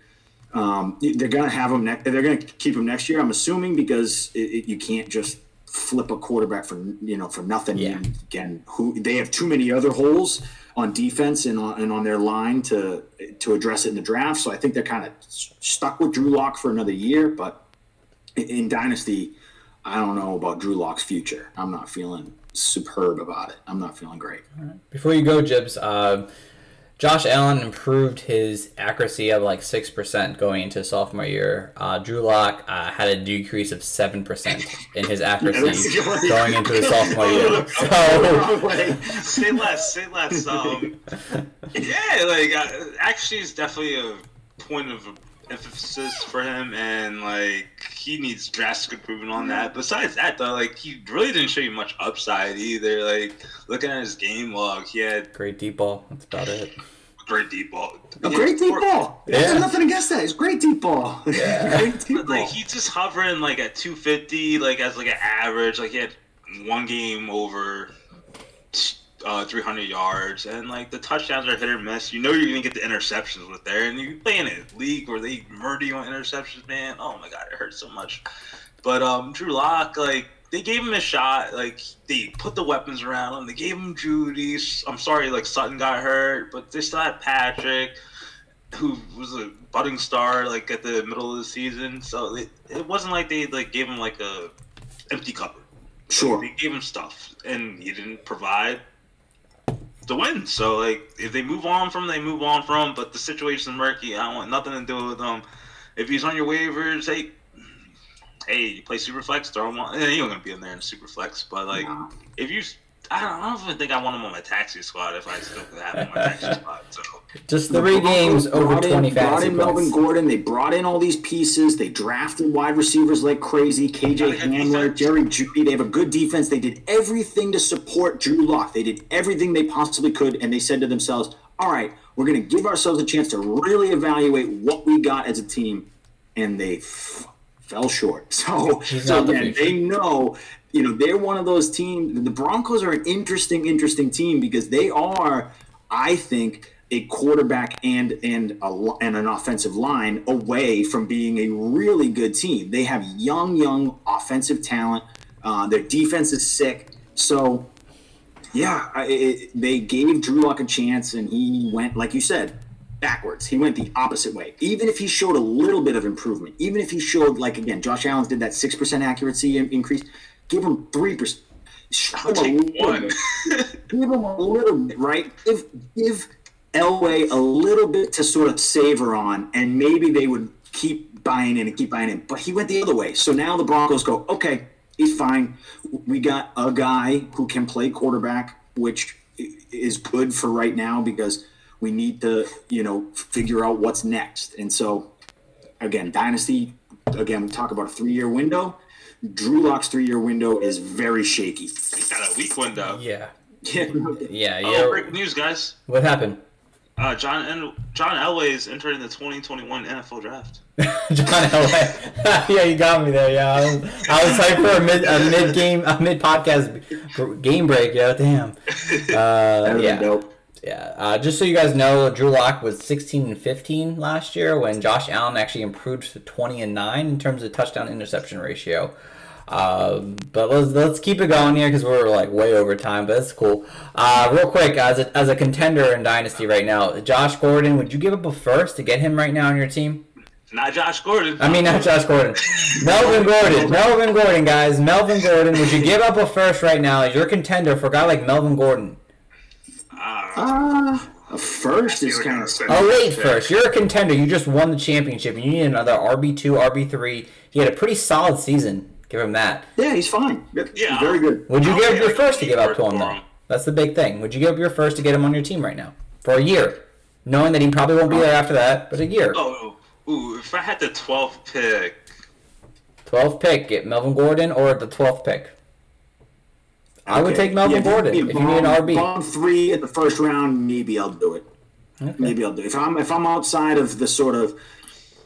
um, they're gonna have him. Ne- they're gonna keep him next year. I'm assuming because it, it, you can't just flip a quarterback for you know for nothing. Yeah. And again, who they have too many other holes on defense and on, and on their line to to address it in the draft. So I think they're kind of stuck with Drew Lock for another year. But in, in dynasty, I don't know about Drew Lock's future. I'm not feeling superb about it. I'm not feeling great. Before you go, Jibs, uh, Josh Allen improved his accuracy of like six percent going into sophomore year. Uh, Drew Lock uh, had a decrease of seven percent in his accuracy going into his sophomore year. So. say less. Say less. Um, yeah, like uh, actually, is definitely a point of emphasis for him, and like he needs drastic improvement on that. Besides that, though, like he really didn't show you much upside either. Like looking at his game log, he had Great deep ball. That's about it. great deep ball. A great deep Or- ball. Yeah. There's nothing against that. It's great deep ball. great deep But ball. like he's just hovering like at 250, like as like an average. Like he had one game over uh, 300 yards, and like the touchdowns are hit or miss. You know you're gonna get the interceptions with there, and you play in a league where they murder you on interceptions, man. Oh my god, it hurts so much. But um, Drew Lock, like they gave him a shot. Like they put the weapons around him. They gave him Jeudy. I'm sorry, like Sutton got hurt, but they still had Patrick, who was a budding star like at the middle of the season. So it, it wasn't like they like gave him like a empty cupboard. Sure. They gave him stuff, and he didn't provide the win. So like, if they move on from, they move on from. But the situation's murky. I want nothing to do with him. If he's on your waivers, hey, hey, you play Superflex, throw him on. Eh, he ain't gonna be in there in Superflex, but like, Nah. if you, I don't, I don't even think I want him on my taxi squad if I still could have him on my taxi squad. So Just three games over brought in- 20 Brought fantasy in Melvin. Gordon. They brought in all these pieces. They drafted wide receivers like crazy. KJ Hamler. Jerry Jeudy. They have a good defense. They did everything to support Drew Lock. They did everything they possibly could, and they said to themselves, "All right, we're going to give ourselves a chance to really evaluate what we got as a team," and they f- fell short. So, so not the again, they know. You know, they're one of those teams. The Broncos are an interesting, interesting team because they are, I think, a quarterback and and a, and an offensive line away from being a really good team. They have young, young offensive talent. Uh, their defense is sick. So, yeah, it, they gave Drew Lock a chance, and he went, like you said, backwards. He went the opposite way. Even if he showed a little bit of improvement, even if he showed, like again, Josh Allen did that six percent accuracy increase. Give him three percent. Take one. give him a little bit, right? Give give Elway a little bit to sort of savor on, and maybe they would keep buying in and keep buying in. But he went the other way. So now the Broncos go, okay, he's fine. We got a guy who can play quarterback, which is good for right now because we need to, you know, figure out what's next. And so, again, dynasty. Again, we talk about a three-year window. Drew Lock's three-year window is very shaky. He's got a weak window. Yeah. Yeah. Yeah, Oh, yeah. breaking news, guys. What happened? Uh, John en- John Elway is entering the 2021 NFL Draft. John Elway. yeah, you got me there. Yeah, I was, I was hyped for a mid a mid game a mid podcast game break. Yeah, damn. Uh, That would've yeah, dope. Yeah. Uh, just so you guys know, Drew Lock was 16 and 15 last year when Josh Allen actually improved to 20 and 9 in terms of touchdown interception ratio. Um, but let's let's keep it going here because we're like way over time, but it's cool. Uh, real quick, as a, as a contender in Dynasty right now, Josh Gordon, would you give up a first to get him right now on your team? Not Josh Gordon. I mean, not Josh Gordon. Melvin Gordon. Melvin Gordon, guys. Melvin Gordon. Would you give up a first right now as your contender for a guy like Melvin Gordon? Uh, Uh, a first is kind of A late first. You're a contender. You just won the championship. You need another RB2, RB3. He had a pretty solid season. Give him that. yeah, he's fine. Yeah. very good. Would you I'll give up your first to give up to him, though? That's the big thing. Would you give up your first to get him on your team right now? For a year. Knowing that he probably won't be there after that, but a year. oh, ooh, if I had the 12th pick, 12th pick, get Melvin Gordon or the 12th pick. I would take Melvin Yeah, Gordon give if me you a need an bomb- RB. Bomb three in the first round, maybe I'll do it. Maybe I'll do it. If I'm if I'm outside of the sort of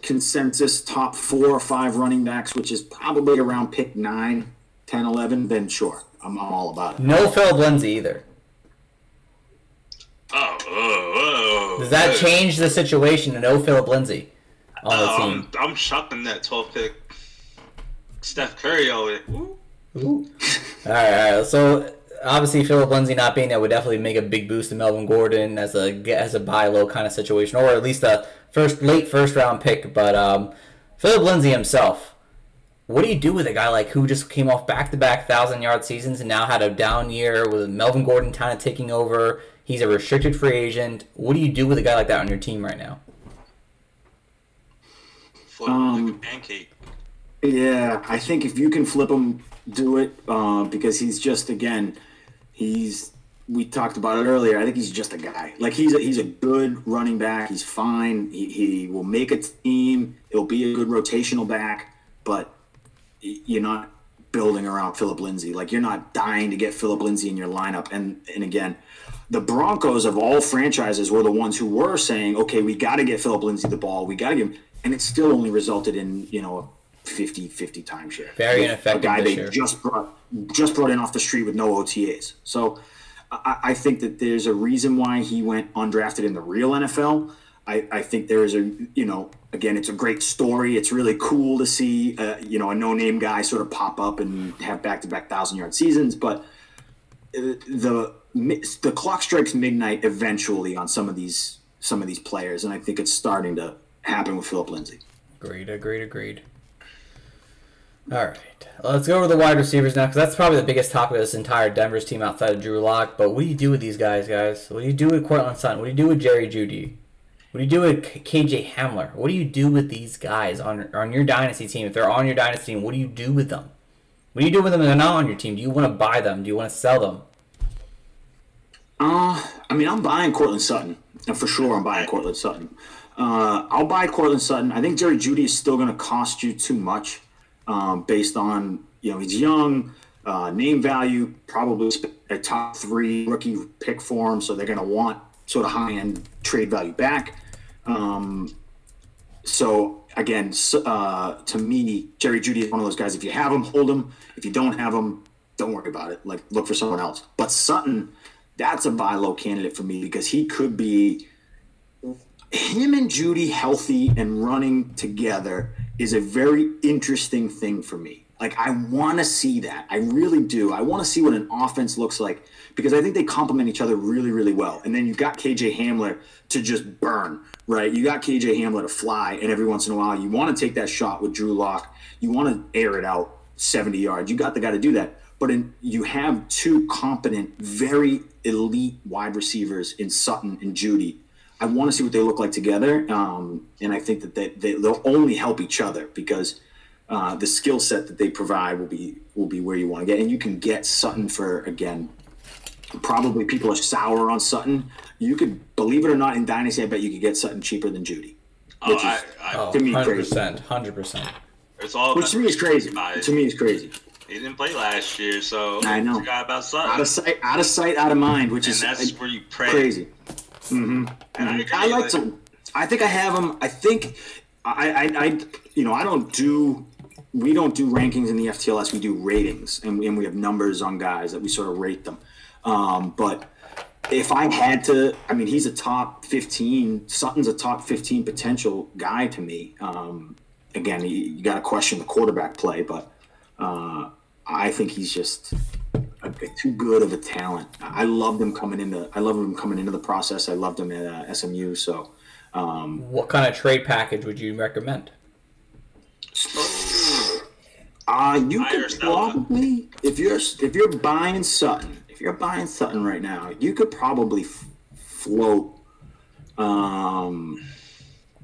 consensus top four or five running backs, which is probably around pick 9, 10, 11, then sure, I'm, I'm all about it. No Philip Lindsay either. oh, oh, oh. Does that change the situation to no Philip Lindsay on the Oh, team? I'm, I'm shocking that 12 pick. Steph Curry always. Ooh. All right, all right. So obviously Philip Lindsay not being there would definitely make a big boost to Melvin Gordon as a as a buy low kind of situation, or at least a first late first round pick. But um, Philip Lindsay himself, what do you do with a guy like who just came off back to back thousand yard seasons and now had a down year with Melvin Gordon kind of taking over? He's a restricted free agent. What do you do with a guy like that on your team right now? Flip him like a Um, pancake. Yeah, I think if you can flip him, do it uh, because he's just again, he's we talked about it earlier. I think he's just a guy. Like he's a, he's a good running back. He's fine. He, he will make a team. He'll be a good rotational back, but you're not building around Philip Lindsay. Like you're not dying to get Philip Lindsay in your lineup. And and again, the Broncos of all franchises were the ones who were saying, okay, we got to get Philip Lindsay the ball. We got to give him, and it still only resulted in you know. 50 50 timeshare. Very ineffective A guy they year. just brought just brought in off the street with no OTAs. So I, I think that there's a reason why he went undrafted in the real NFL. I, I think there is a you know again it's a great story. It's really cool to see uh, you know a no name guy sort of pop up and have back to back thousand yard seasons, but uh, the the clock strikes midnight eventually on some of these some of these players, and I think it's starting to happen with Philip Lindsay. Agreed, agreed, agreed. All right, let's go over the wide receivers now, because that's probably the biggest topic of this entire Denver's team outside of Drew Lock. But what do you do with these guys, guys? What do you do with Courtland Sutton? What do you do with Jerry Jeudy? What do you do with KJ Hamler? What do you do with these guys on on your dynasty team? If they're on your dynasty team, what do you do with them? What do you do with them if they're not on your team? Do you want to buy them? Do you want to sell them? Uh, I mean, I'm buying Courtland Sutton. And for sure, I'm buying Courtland Sutton. Uh, I'll buy Courtland Sutton. I think Jerry Jeudy is still going to cost you too much um, based on, you know, he's young, uh, name value, probably a top three rookie pick for him. So they're going to want sort of high end trade value back. Um, so again, uh, to me, Jerry Jeudy is one of those guys. If you have him, hold him. If you don't have him, don't worry about it. Like look for someone else. But Sutton, that's a buy low candidate for me because he could be him and Jeudy healthy and running together is a very interesting thing for me. Like I want to see that. I really do. I want to see what an offense looks like because I think they complement each other really, really well. And then you've got KJ Hamler to just burn, right? You got KJ Hamler to fly, and every once in a while you want to take that shot with Drew Lock. You want to air it out 70 yards. You got the guy to do that. But in, you have two competent, very elite wide receivers in Sutton and Jeudy. I want to see what they look like together, um, and I think that they, they, will only help each other because uh, the skill set that they provide will be will be where you want to get, and you can get Sutton for again. Probably people are sour on Sutton. You could believe it or not in Dynasty. I bet you could get Sutton cheaper than Jeudy. Oh, I, I, oh, to me, 100%, 100%. It's all which to me is crazy. To me is crazy. He didn't play last year, so I know. Forgot about Sutton. Out of sight, out of sight, out of mind, which and is that's where you pray. Crazy. Mm-hmm. And I, I, like like, to. I think I have them. I think I, I, I, you know, I don't do. We don't do rankings in the FTLS. We do ratings, and we, and we have numbers on guys that we sort of rate them. Um, but if I had to, I mean, he's a top fifteen. Sutton's a top fifteen potential guy to me. Um, again, you, you got to question the quarterback play, but uh, I think he's just a, a too good of a talent. I loved him coming into. I love them coming into the process. I loved them at uh, SMU. So, um, what kind of trade package would you recommend? Uh, you could probably if you're if you're buying Sutton, if you're buying Sutton right now, you could probably f- float. Um,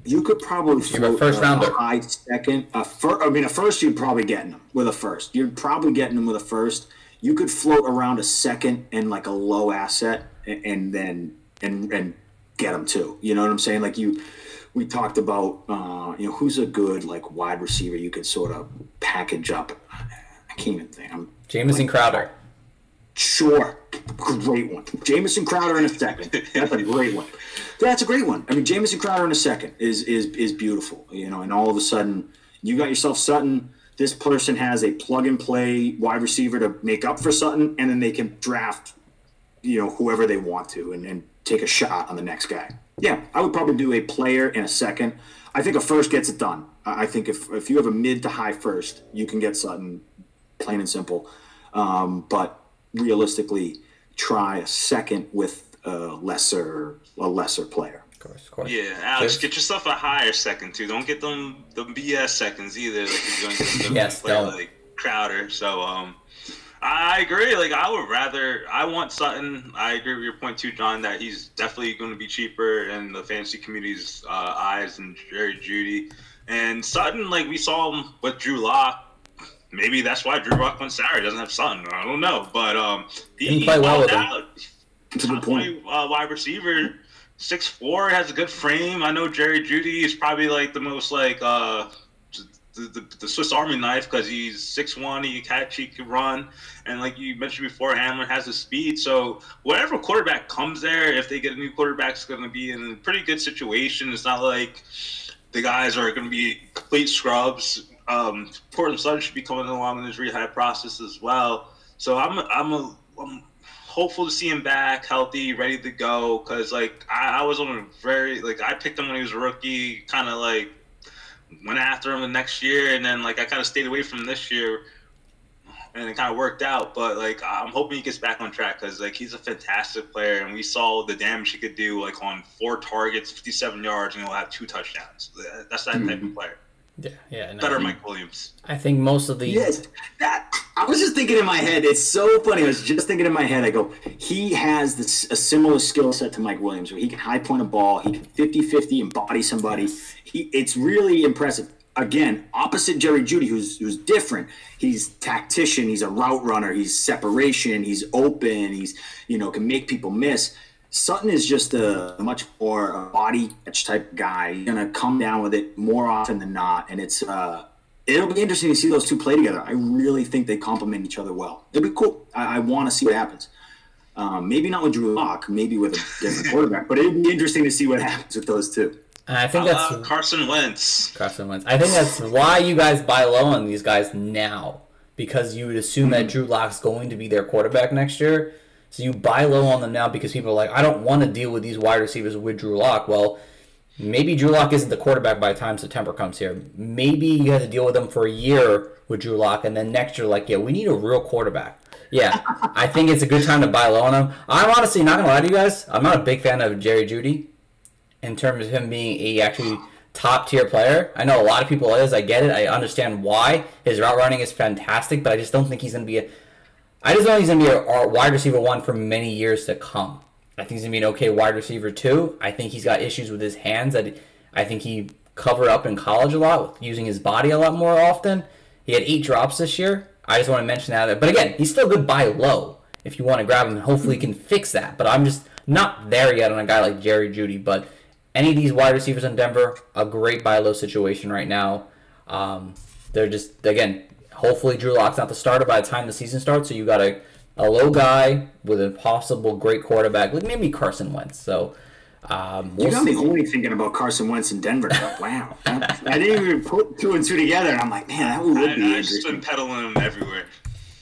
you could probably float a first rounder, high second. A fir- I mean, a first you'd probably getting them with a first. You're probably getting them with a first. You could float around a second and like a low asset, and, and then and and get them too. You know what I'm saying? Like you, we talked about, uh, you know, who's a good like wide receiver you could sort of package up. I can't even think. I'm Jamison like, Crowder. Sure, great one. Jamison Crowder in a second. That's a great one. That's a great one. I mean, Jamison Crowder in a second is is is beautiful. You know, and all of a sudden you got yourself Sutton. This person has a plug and play wide receiver to make up for Sutton, and then they can draft, you know, whoever they want to, and, and take a shot on the next guy. Yeah, I would probably do a player in a second. I think a first gets it done. I think if if you have a mid to high first, you can get Sutton, plain and simple. Um, but realistically try a second with a lesser a lesser player. Of course, of course. Yeah, Alex, get yourself a higher second too. Don't get them the BS seconds either. Like you're going to get them yes, play like Crowder. So um, I agree. Like I would rather I want Sutton. I agree with your point too, John, that he's definitely going to be cheaper in the fantasy community's uh, eyes than Jerry Jeudy. And Sutton, like we saw him with Drew Lock maybe that's why Drew Lock went sour. He doesn't have Sutton. I don't know, but um, he, Didn't play well with him. out. Top 20, uh, wide receiver, six four, has a good frame. I know Jerry Jeudy is probably like the most like uh, the, the, the Swiss Army knife because he's six one. He catch, he can run, and like you mentioned before, Hamler has the speed. So whatever quarterback comes there, if they get a new quarterback, is going to be in a pretty good situation. It's not like the guys are going to be complete scrubs um, Courtland Sutton should be coming along in his rehab process as well. So I'm I'm a I'm hopeful to see him back, healthy, ready to go. Cause like I, I was on a very like I picked him when he was a rookie, kind of like went after him the next year, and then like I kind of stayed away from this year, and it kind of worked out. But like I'm hoping he gets back on track because like he's a fantastic player, and we saw the damage he could do like on four targets, 57 yards, and he'll have two touchdowns. That's that type of mm-hmm. player. Yeah, yeah. No, Better Mike Williams. I think most of the Yes, that I was just thinking in my head. It's so funny. I was just thinking in my head. I go, he has this a similar skill set to Mike Williams, where he can high point a ball, he can 50-50 embody somebody. He, it's really impressive. Again, opposite Jerry Jeudy, who's who's different. He's tactician. He's a route runner. He's separation. He's open. He's you know can make people miss. Sutton is just a much more a body catch type guy. He's gonna come down with it more often than not, and it's uh, it'll be interesting to see those two play together. I really think they complement each other well. It'll be cool. I, I want to see what happens. Um, maybe not with Drew Lock, maybe with a different quarterback, but it'd be interesting to see what happens with those two. And I think Uh, that's Carson Wentz. Carson Wentz. I think that's why you guys buy low on these guys now because you would assume that Drew Lock's going to be their quarterback next year. So you buy low on them now because people are like, I don't want to deal with these wide receivers with Drew Lock. Well, maybe Drew Lock isn't the quarterback by the time September comes here. Maybe you have to deal with them for a year with Drew Lock, and then next year, like, yeah, we need a real quarterback. Yeah, I think it's a good time to buy low on him. I'm honestly not gonna lie to you guys. I'm not a big fan of Jerry Jeudy in terms of him being a actually top tier player. I know a lot of people is. I get it. I understand why his route running is fantastic, but I just don't think he's gonna be a. I just don't know he's gonna be a, wide receiver one for many years to come. I think he's gonna be an okay wide receiver two. I think he's got issues with his hands that I think he covered up in college a lot with using his body a lot more often. He had eight drops this year. I just want to mention that. But again, he's still good buy low if you want to grab him. and Hopefully, he can fix that. But I'm just not there yet on a guy like Jerry Jeudy. But any of these wide receivers in Denver, a great buy low situation right now. Um, they're just again, hopefully Drew Lock's not the starter by the time the season starts. So you got a, a low guy with a possible great quarterback, like maybe Carson Wentz. So um, You we'll got me see. only thinking about Carson Wentz in Denver. Wow, I didn't even put two and two together, and I'm like, man, that would I, be I've just been peddling him everywhere.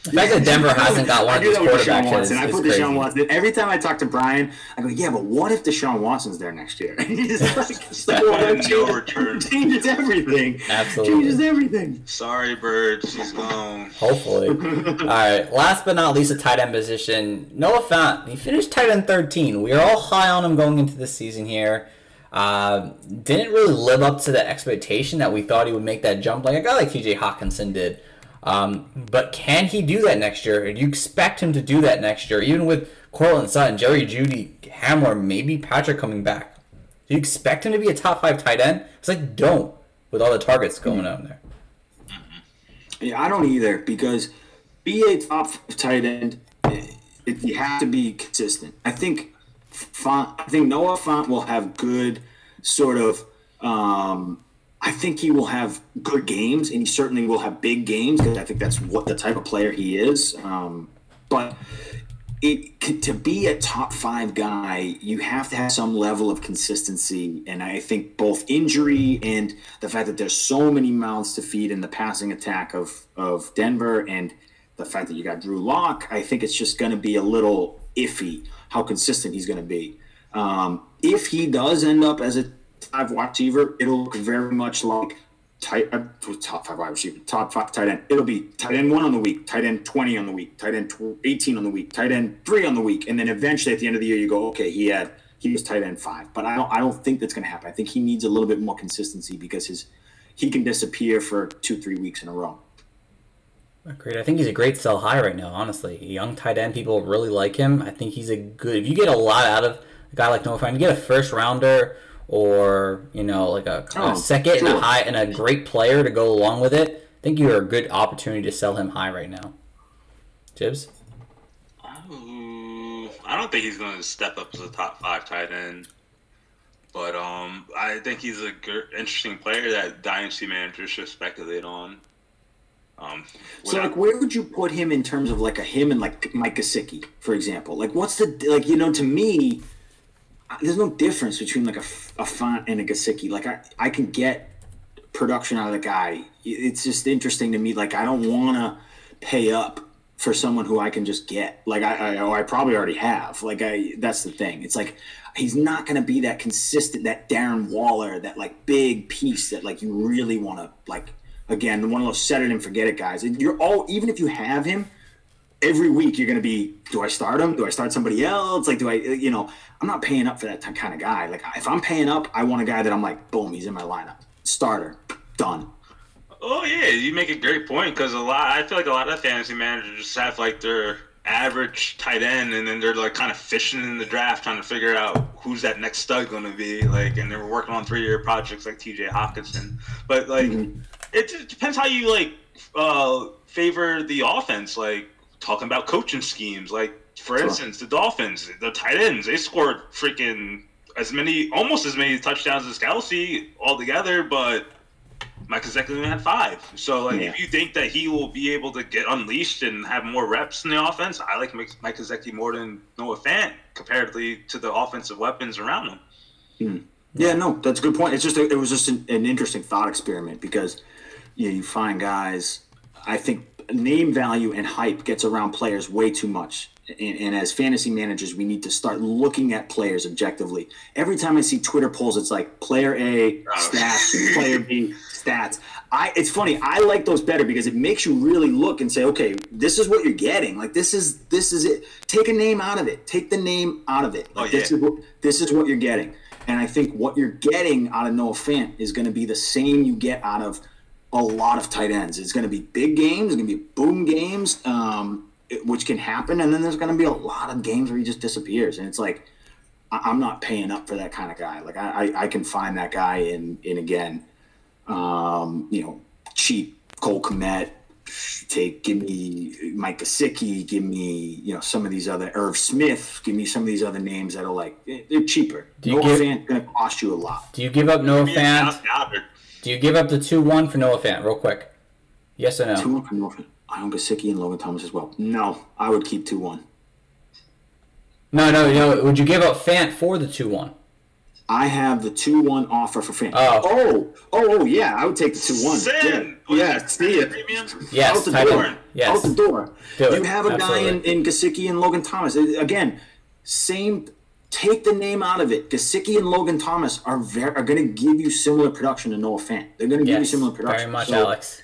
The fact that Denver hasn't got one I of do these that with Deshaun quarterbacks is, Watson. I put crazy. Deshaun Watson. Every time I talk to Brian, I go, "Yeah, but what if Deshaun Watson's there next year?" He's like, it's like, well, that No changes- return. changes everything. Absolutely. changes everything. Sorry, Bird. She's gone. Hopefully. all right. Last but not least, a tight end position. Noah Fant. He finished tight end 13. We are all high on him going into this season here. Uh, didn't really live up to the expectation that we thought he would make that jump like a guy like TJ Hockenson did. Um, but can he do that next year? Do you expect him to do that next year? Even with Courtland Sutton, Jerry Jeudy, Hamler, maybe Patrick coming back. Do you expect him to be a top five tight end? It's like don't with all the targets going on there. Yeah, I don't either because be a top five tight end, eh, it, you have to be consistent. I think Fant, I think Noah Fant will have good sort of. Um, I think he will have good games, and he certainly will have big games because I think that's what the type of player he is. Um, but it to be a top five guy, you have to have some level of consistency, and I think both injury and the fact that there's so many mouths to feed in the passing attack of of Denver, and the fact that you got Drew Lock, I think it's just going to be a little iffy how consistent he's going to be. Um, if he does end up as a five wide receiver, it'll look very much like tight uh, top five wide receiver, top five tight end. It'll be tight end one on the week, tight end twenty on the week, tight end tw- eighteen on the week, tight end three on the week, and then eventually at the end of the year you go, okay, he had he was tight end five. But I don't I don't think that's going to happen. I think he needs a little bit more consistency because his he can disappear for two three weeks in a row. Great. I think he's a great sell high right now, honestly. Young tight end, people really like him. I think he's a good. If you get a lot out of a guy like Noah Fant, you get a first rounder or you know like a, a Oh, second and a high and a great player to go along with it. I think you're a good opportunity to sell him high right now. Jibs. Ooh, I don't think he's going to step up as a top five tight end. But um, I think he's a good, interesting player that dynasty managers should speculate on. Um, So like, where would you put him in terms of like a him and like Mike Gesicki, for example? Like, what's the like? You know, to me, there's no difference between like a, a Fant and a Gesicki. Like, I I can get production out of the guy. It's just interesting to me. Like, I don't want to pay up for someone who I can just get. Like I, I, or I probably already have. Like I, that's the thing. It's like he's not going to be that consistent, that Darren Waller, that like big piece that like you really want to like. Again, one of those set it and forget it guys. And you're all even if you have him, every week you're going to be do i start him do i start somebody else like do i you know i'm not paying up for that kind of guy like if i'm paying up i want a guy that i'm like boom he's in my lineup starter done Oh yeah, you make a great point because a lot. I feel like a lot of fantasy managers just have like their average tight end, and then they're like kind of fishing in the draft, trying to figure out who's that next stud going to be. Like, and they're working on three-year projects like T.J. Hockenson. But like, Mhm. it just depends how you like uh, favor the offense. Like talking about coaching schemes. Like for Sure. instance, the Dolphins, the tight ends, they scored freaking as many, almost as many touchdowns as Kelce altogether, but Mike only had five. So, like, Yeah. if you think that he will be able to get unleashed and have more reps in the offense, I like Mike Gesicki more than Noah Fant comparatively to the offensive weapons around him. Hmm. Yeah, no, that's a good point. It's just a, it was just an, an interesting thought experiment because you, know, you find guys. I think name value and hype gets around players way too much. And, and as fantasy managers, we need to start looking at players objectively. Every time I see Twitter polls, it's like player A oh. stats, player B stats. I it's funny. I like those better because it makes you really look and say, okay, this is what you're getting. Like this is this is it. Take a name out of it. Take the name out of it. Oh, like, Oh, this yeah. is what this is what you're getting. And I think what you're getting out of Noah Fant is going to be the same you get out of a lot of tight ends. It's going to be big games, it's going to be boom games, um, it- which can happen, and then there's going to be a lot of games where he just disappears, and it's like I- I'm not paying up for that kind of guy. Like I, I, I can find that guy in in again, um, you know, cheap Cole Kmet. Take give me Mike Gesicki, give me you know some of these other Irv Smith, give me some of these other names that are like eh, they're cheaper. Do you Noah give- Fant going to cost you a lot. Do you give up Noah Me and Fant? Goddard. Do you give up the two one for Noah Fant, real quick? Yes or no? Two one for Noah Fant. I own Gesicki and Logan Thomas as well. No, I would keep two one. No, no, no. Would you give up Fant for the two one? I have the two one offer for Fant. Oh. oh, oh, oh, yeah, I would take the two one. Sin. Yeah, yeah see it. Premium. Yes, Out the type door. in. Yes. Out the door. Do you it. have a guy in, Absolutely. in Gesicki and Logan Thomas. Again, same. Take the name out of it. Gesicki and Logan Thomas are very, are going to give you similar production to Noah Fant. They're going to give you similar production. very much, So, Alex.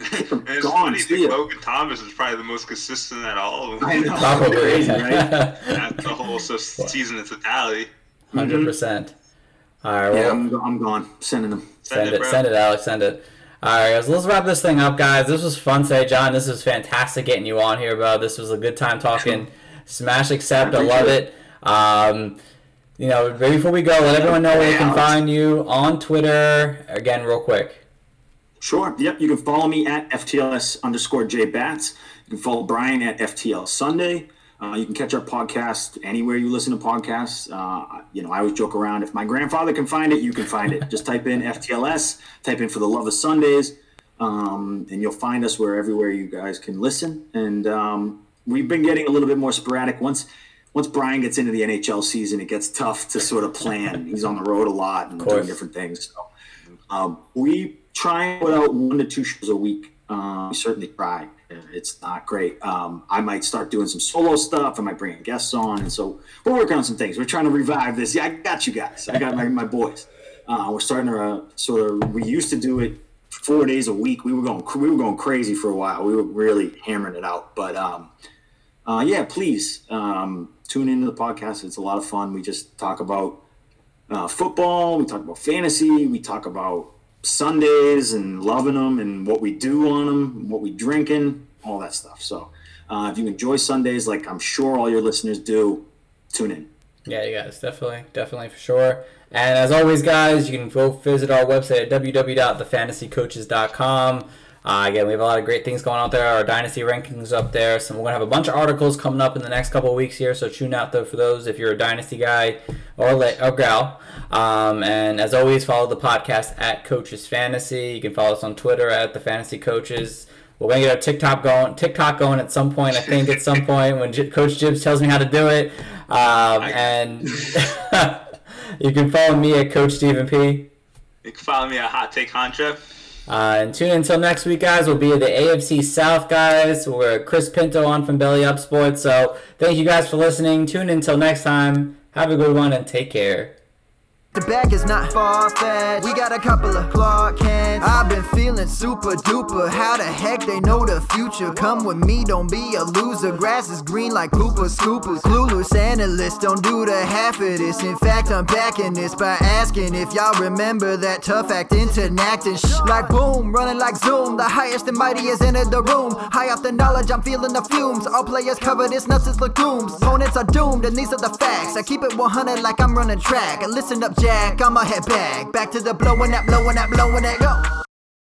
And it's Gone, funny, think. Logan Thomas is probably the most consistent at all. I know. Probably. Crazy, right? At the whole so- season in totality. Hundred mm-hmm. percent. All right. Yeah, Well, I'm, I'm gone. Sending them. send it, bro. send it, Alex. Send it. All right, guys. Let's wrap this thing up, guys. This was fun today, John. This was fantastic getting you on here, bro. This was a good time talking. Smash accept. I, I love appreciate it. Um, you know, before we go, let everyone know where you can find you on Twitter. Again, real quick. Sure. Yep. You can follow me at FTLS underscore J Bats. You can follow Brian at FTL Sunday. Uh, you can catch our podcast anywhere you listen to podcasts. Uh, you know, I always joke around. If my grandfather can find it, you can find it. Just type in FTLS, type in for the love of Sundays, um, and you'll find us where everywhere you guys can listen. And um, we've been getting a little bit more sporadic. Once once Brian gets into the NHL season, it gets tough to sort of plan. He's on the road a lot and doing different things. So um, we try and put out one to two shows a week. Um, we certainly try. It's not great. Um, I might start doing some solo stuff. I might bring in guests on, and so we're working on some things. We're trying to revive this. Yeah, I got you guys. I got my, my boys. Uh, we're starting to uh, sort of. We used to do it four days a week. We were going. We were going crazy for a while. We were really hammering it out. But um, uh, yeah, please um, tune into the podcast. It's a lot of fun. We just talk about uh, football. We talk about fantasy. We talk about Sundays and loving them and what we do on them, what we drinking, all that stuff. So uh, if you enjoy Sundays, like I'm sure all your listeners do, tune in. Yeah, you guys, definitely, definitely for sure. And as always, guys, you can go visit our website at www.thefantasycoaches.com. Uh, again, we have a lot of great things going on there. Our dynasty rankings up there. So we're gonna have a bunch of articles coming up in the next couple of weeks here. So tune out though for those if you're a dynasty guy or la- or gal. Um, and as always, follow the podcast at Coaches Fantasy. You can follow us on Twitter at the Fantasy Coaches. We're gonna get our TikTok going. TikTok going at some point. I think at some point when J- Coach Jibs tells me how to do it. Um, and you can follow me at Coach Stephen P. You can follow me at Hot Take Contra. Uh, and tune in until next week, guys. We'll be the AFC South guys. We're Chris Pinto on from Belly Up Sports. So thank you guys for listening. Tune in until next time. Have a good one and take care. The bag is not far fetched. We got a couple of Clark Kents. I've been feeling super duper. How the heck they know the future? Come with me, don't be a loser. Grass is green like Cooper Scoopers. Clueless analysts don't do the half of this. In fact, I'm backing this by asking if y'all remember that tough act interacting. Shh, like boom, running like zoom. The highest and mightiest entered the room. High off the knowledge, I'm feeling the fumes. All players cover this nuts as legumes. Opponents are doomed, and these are the facts. I keep it 100 like I'm running track. Listen up, Jack, I'ma head back. Back to the blowing that, blowing that, blowing that, go.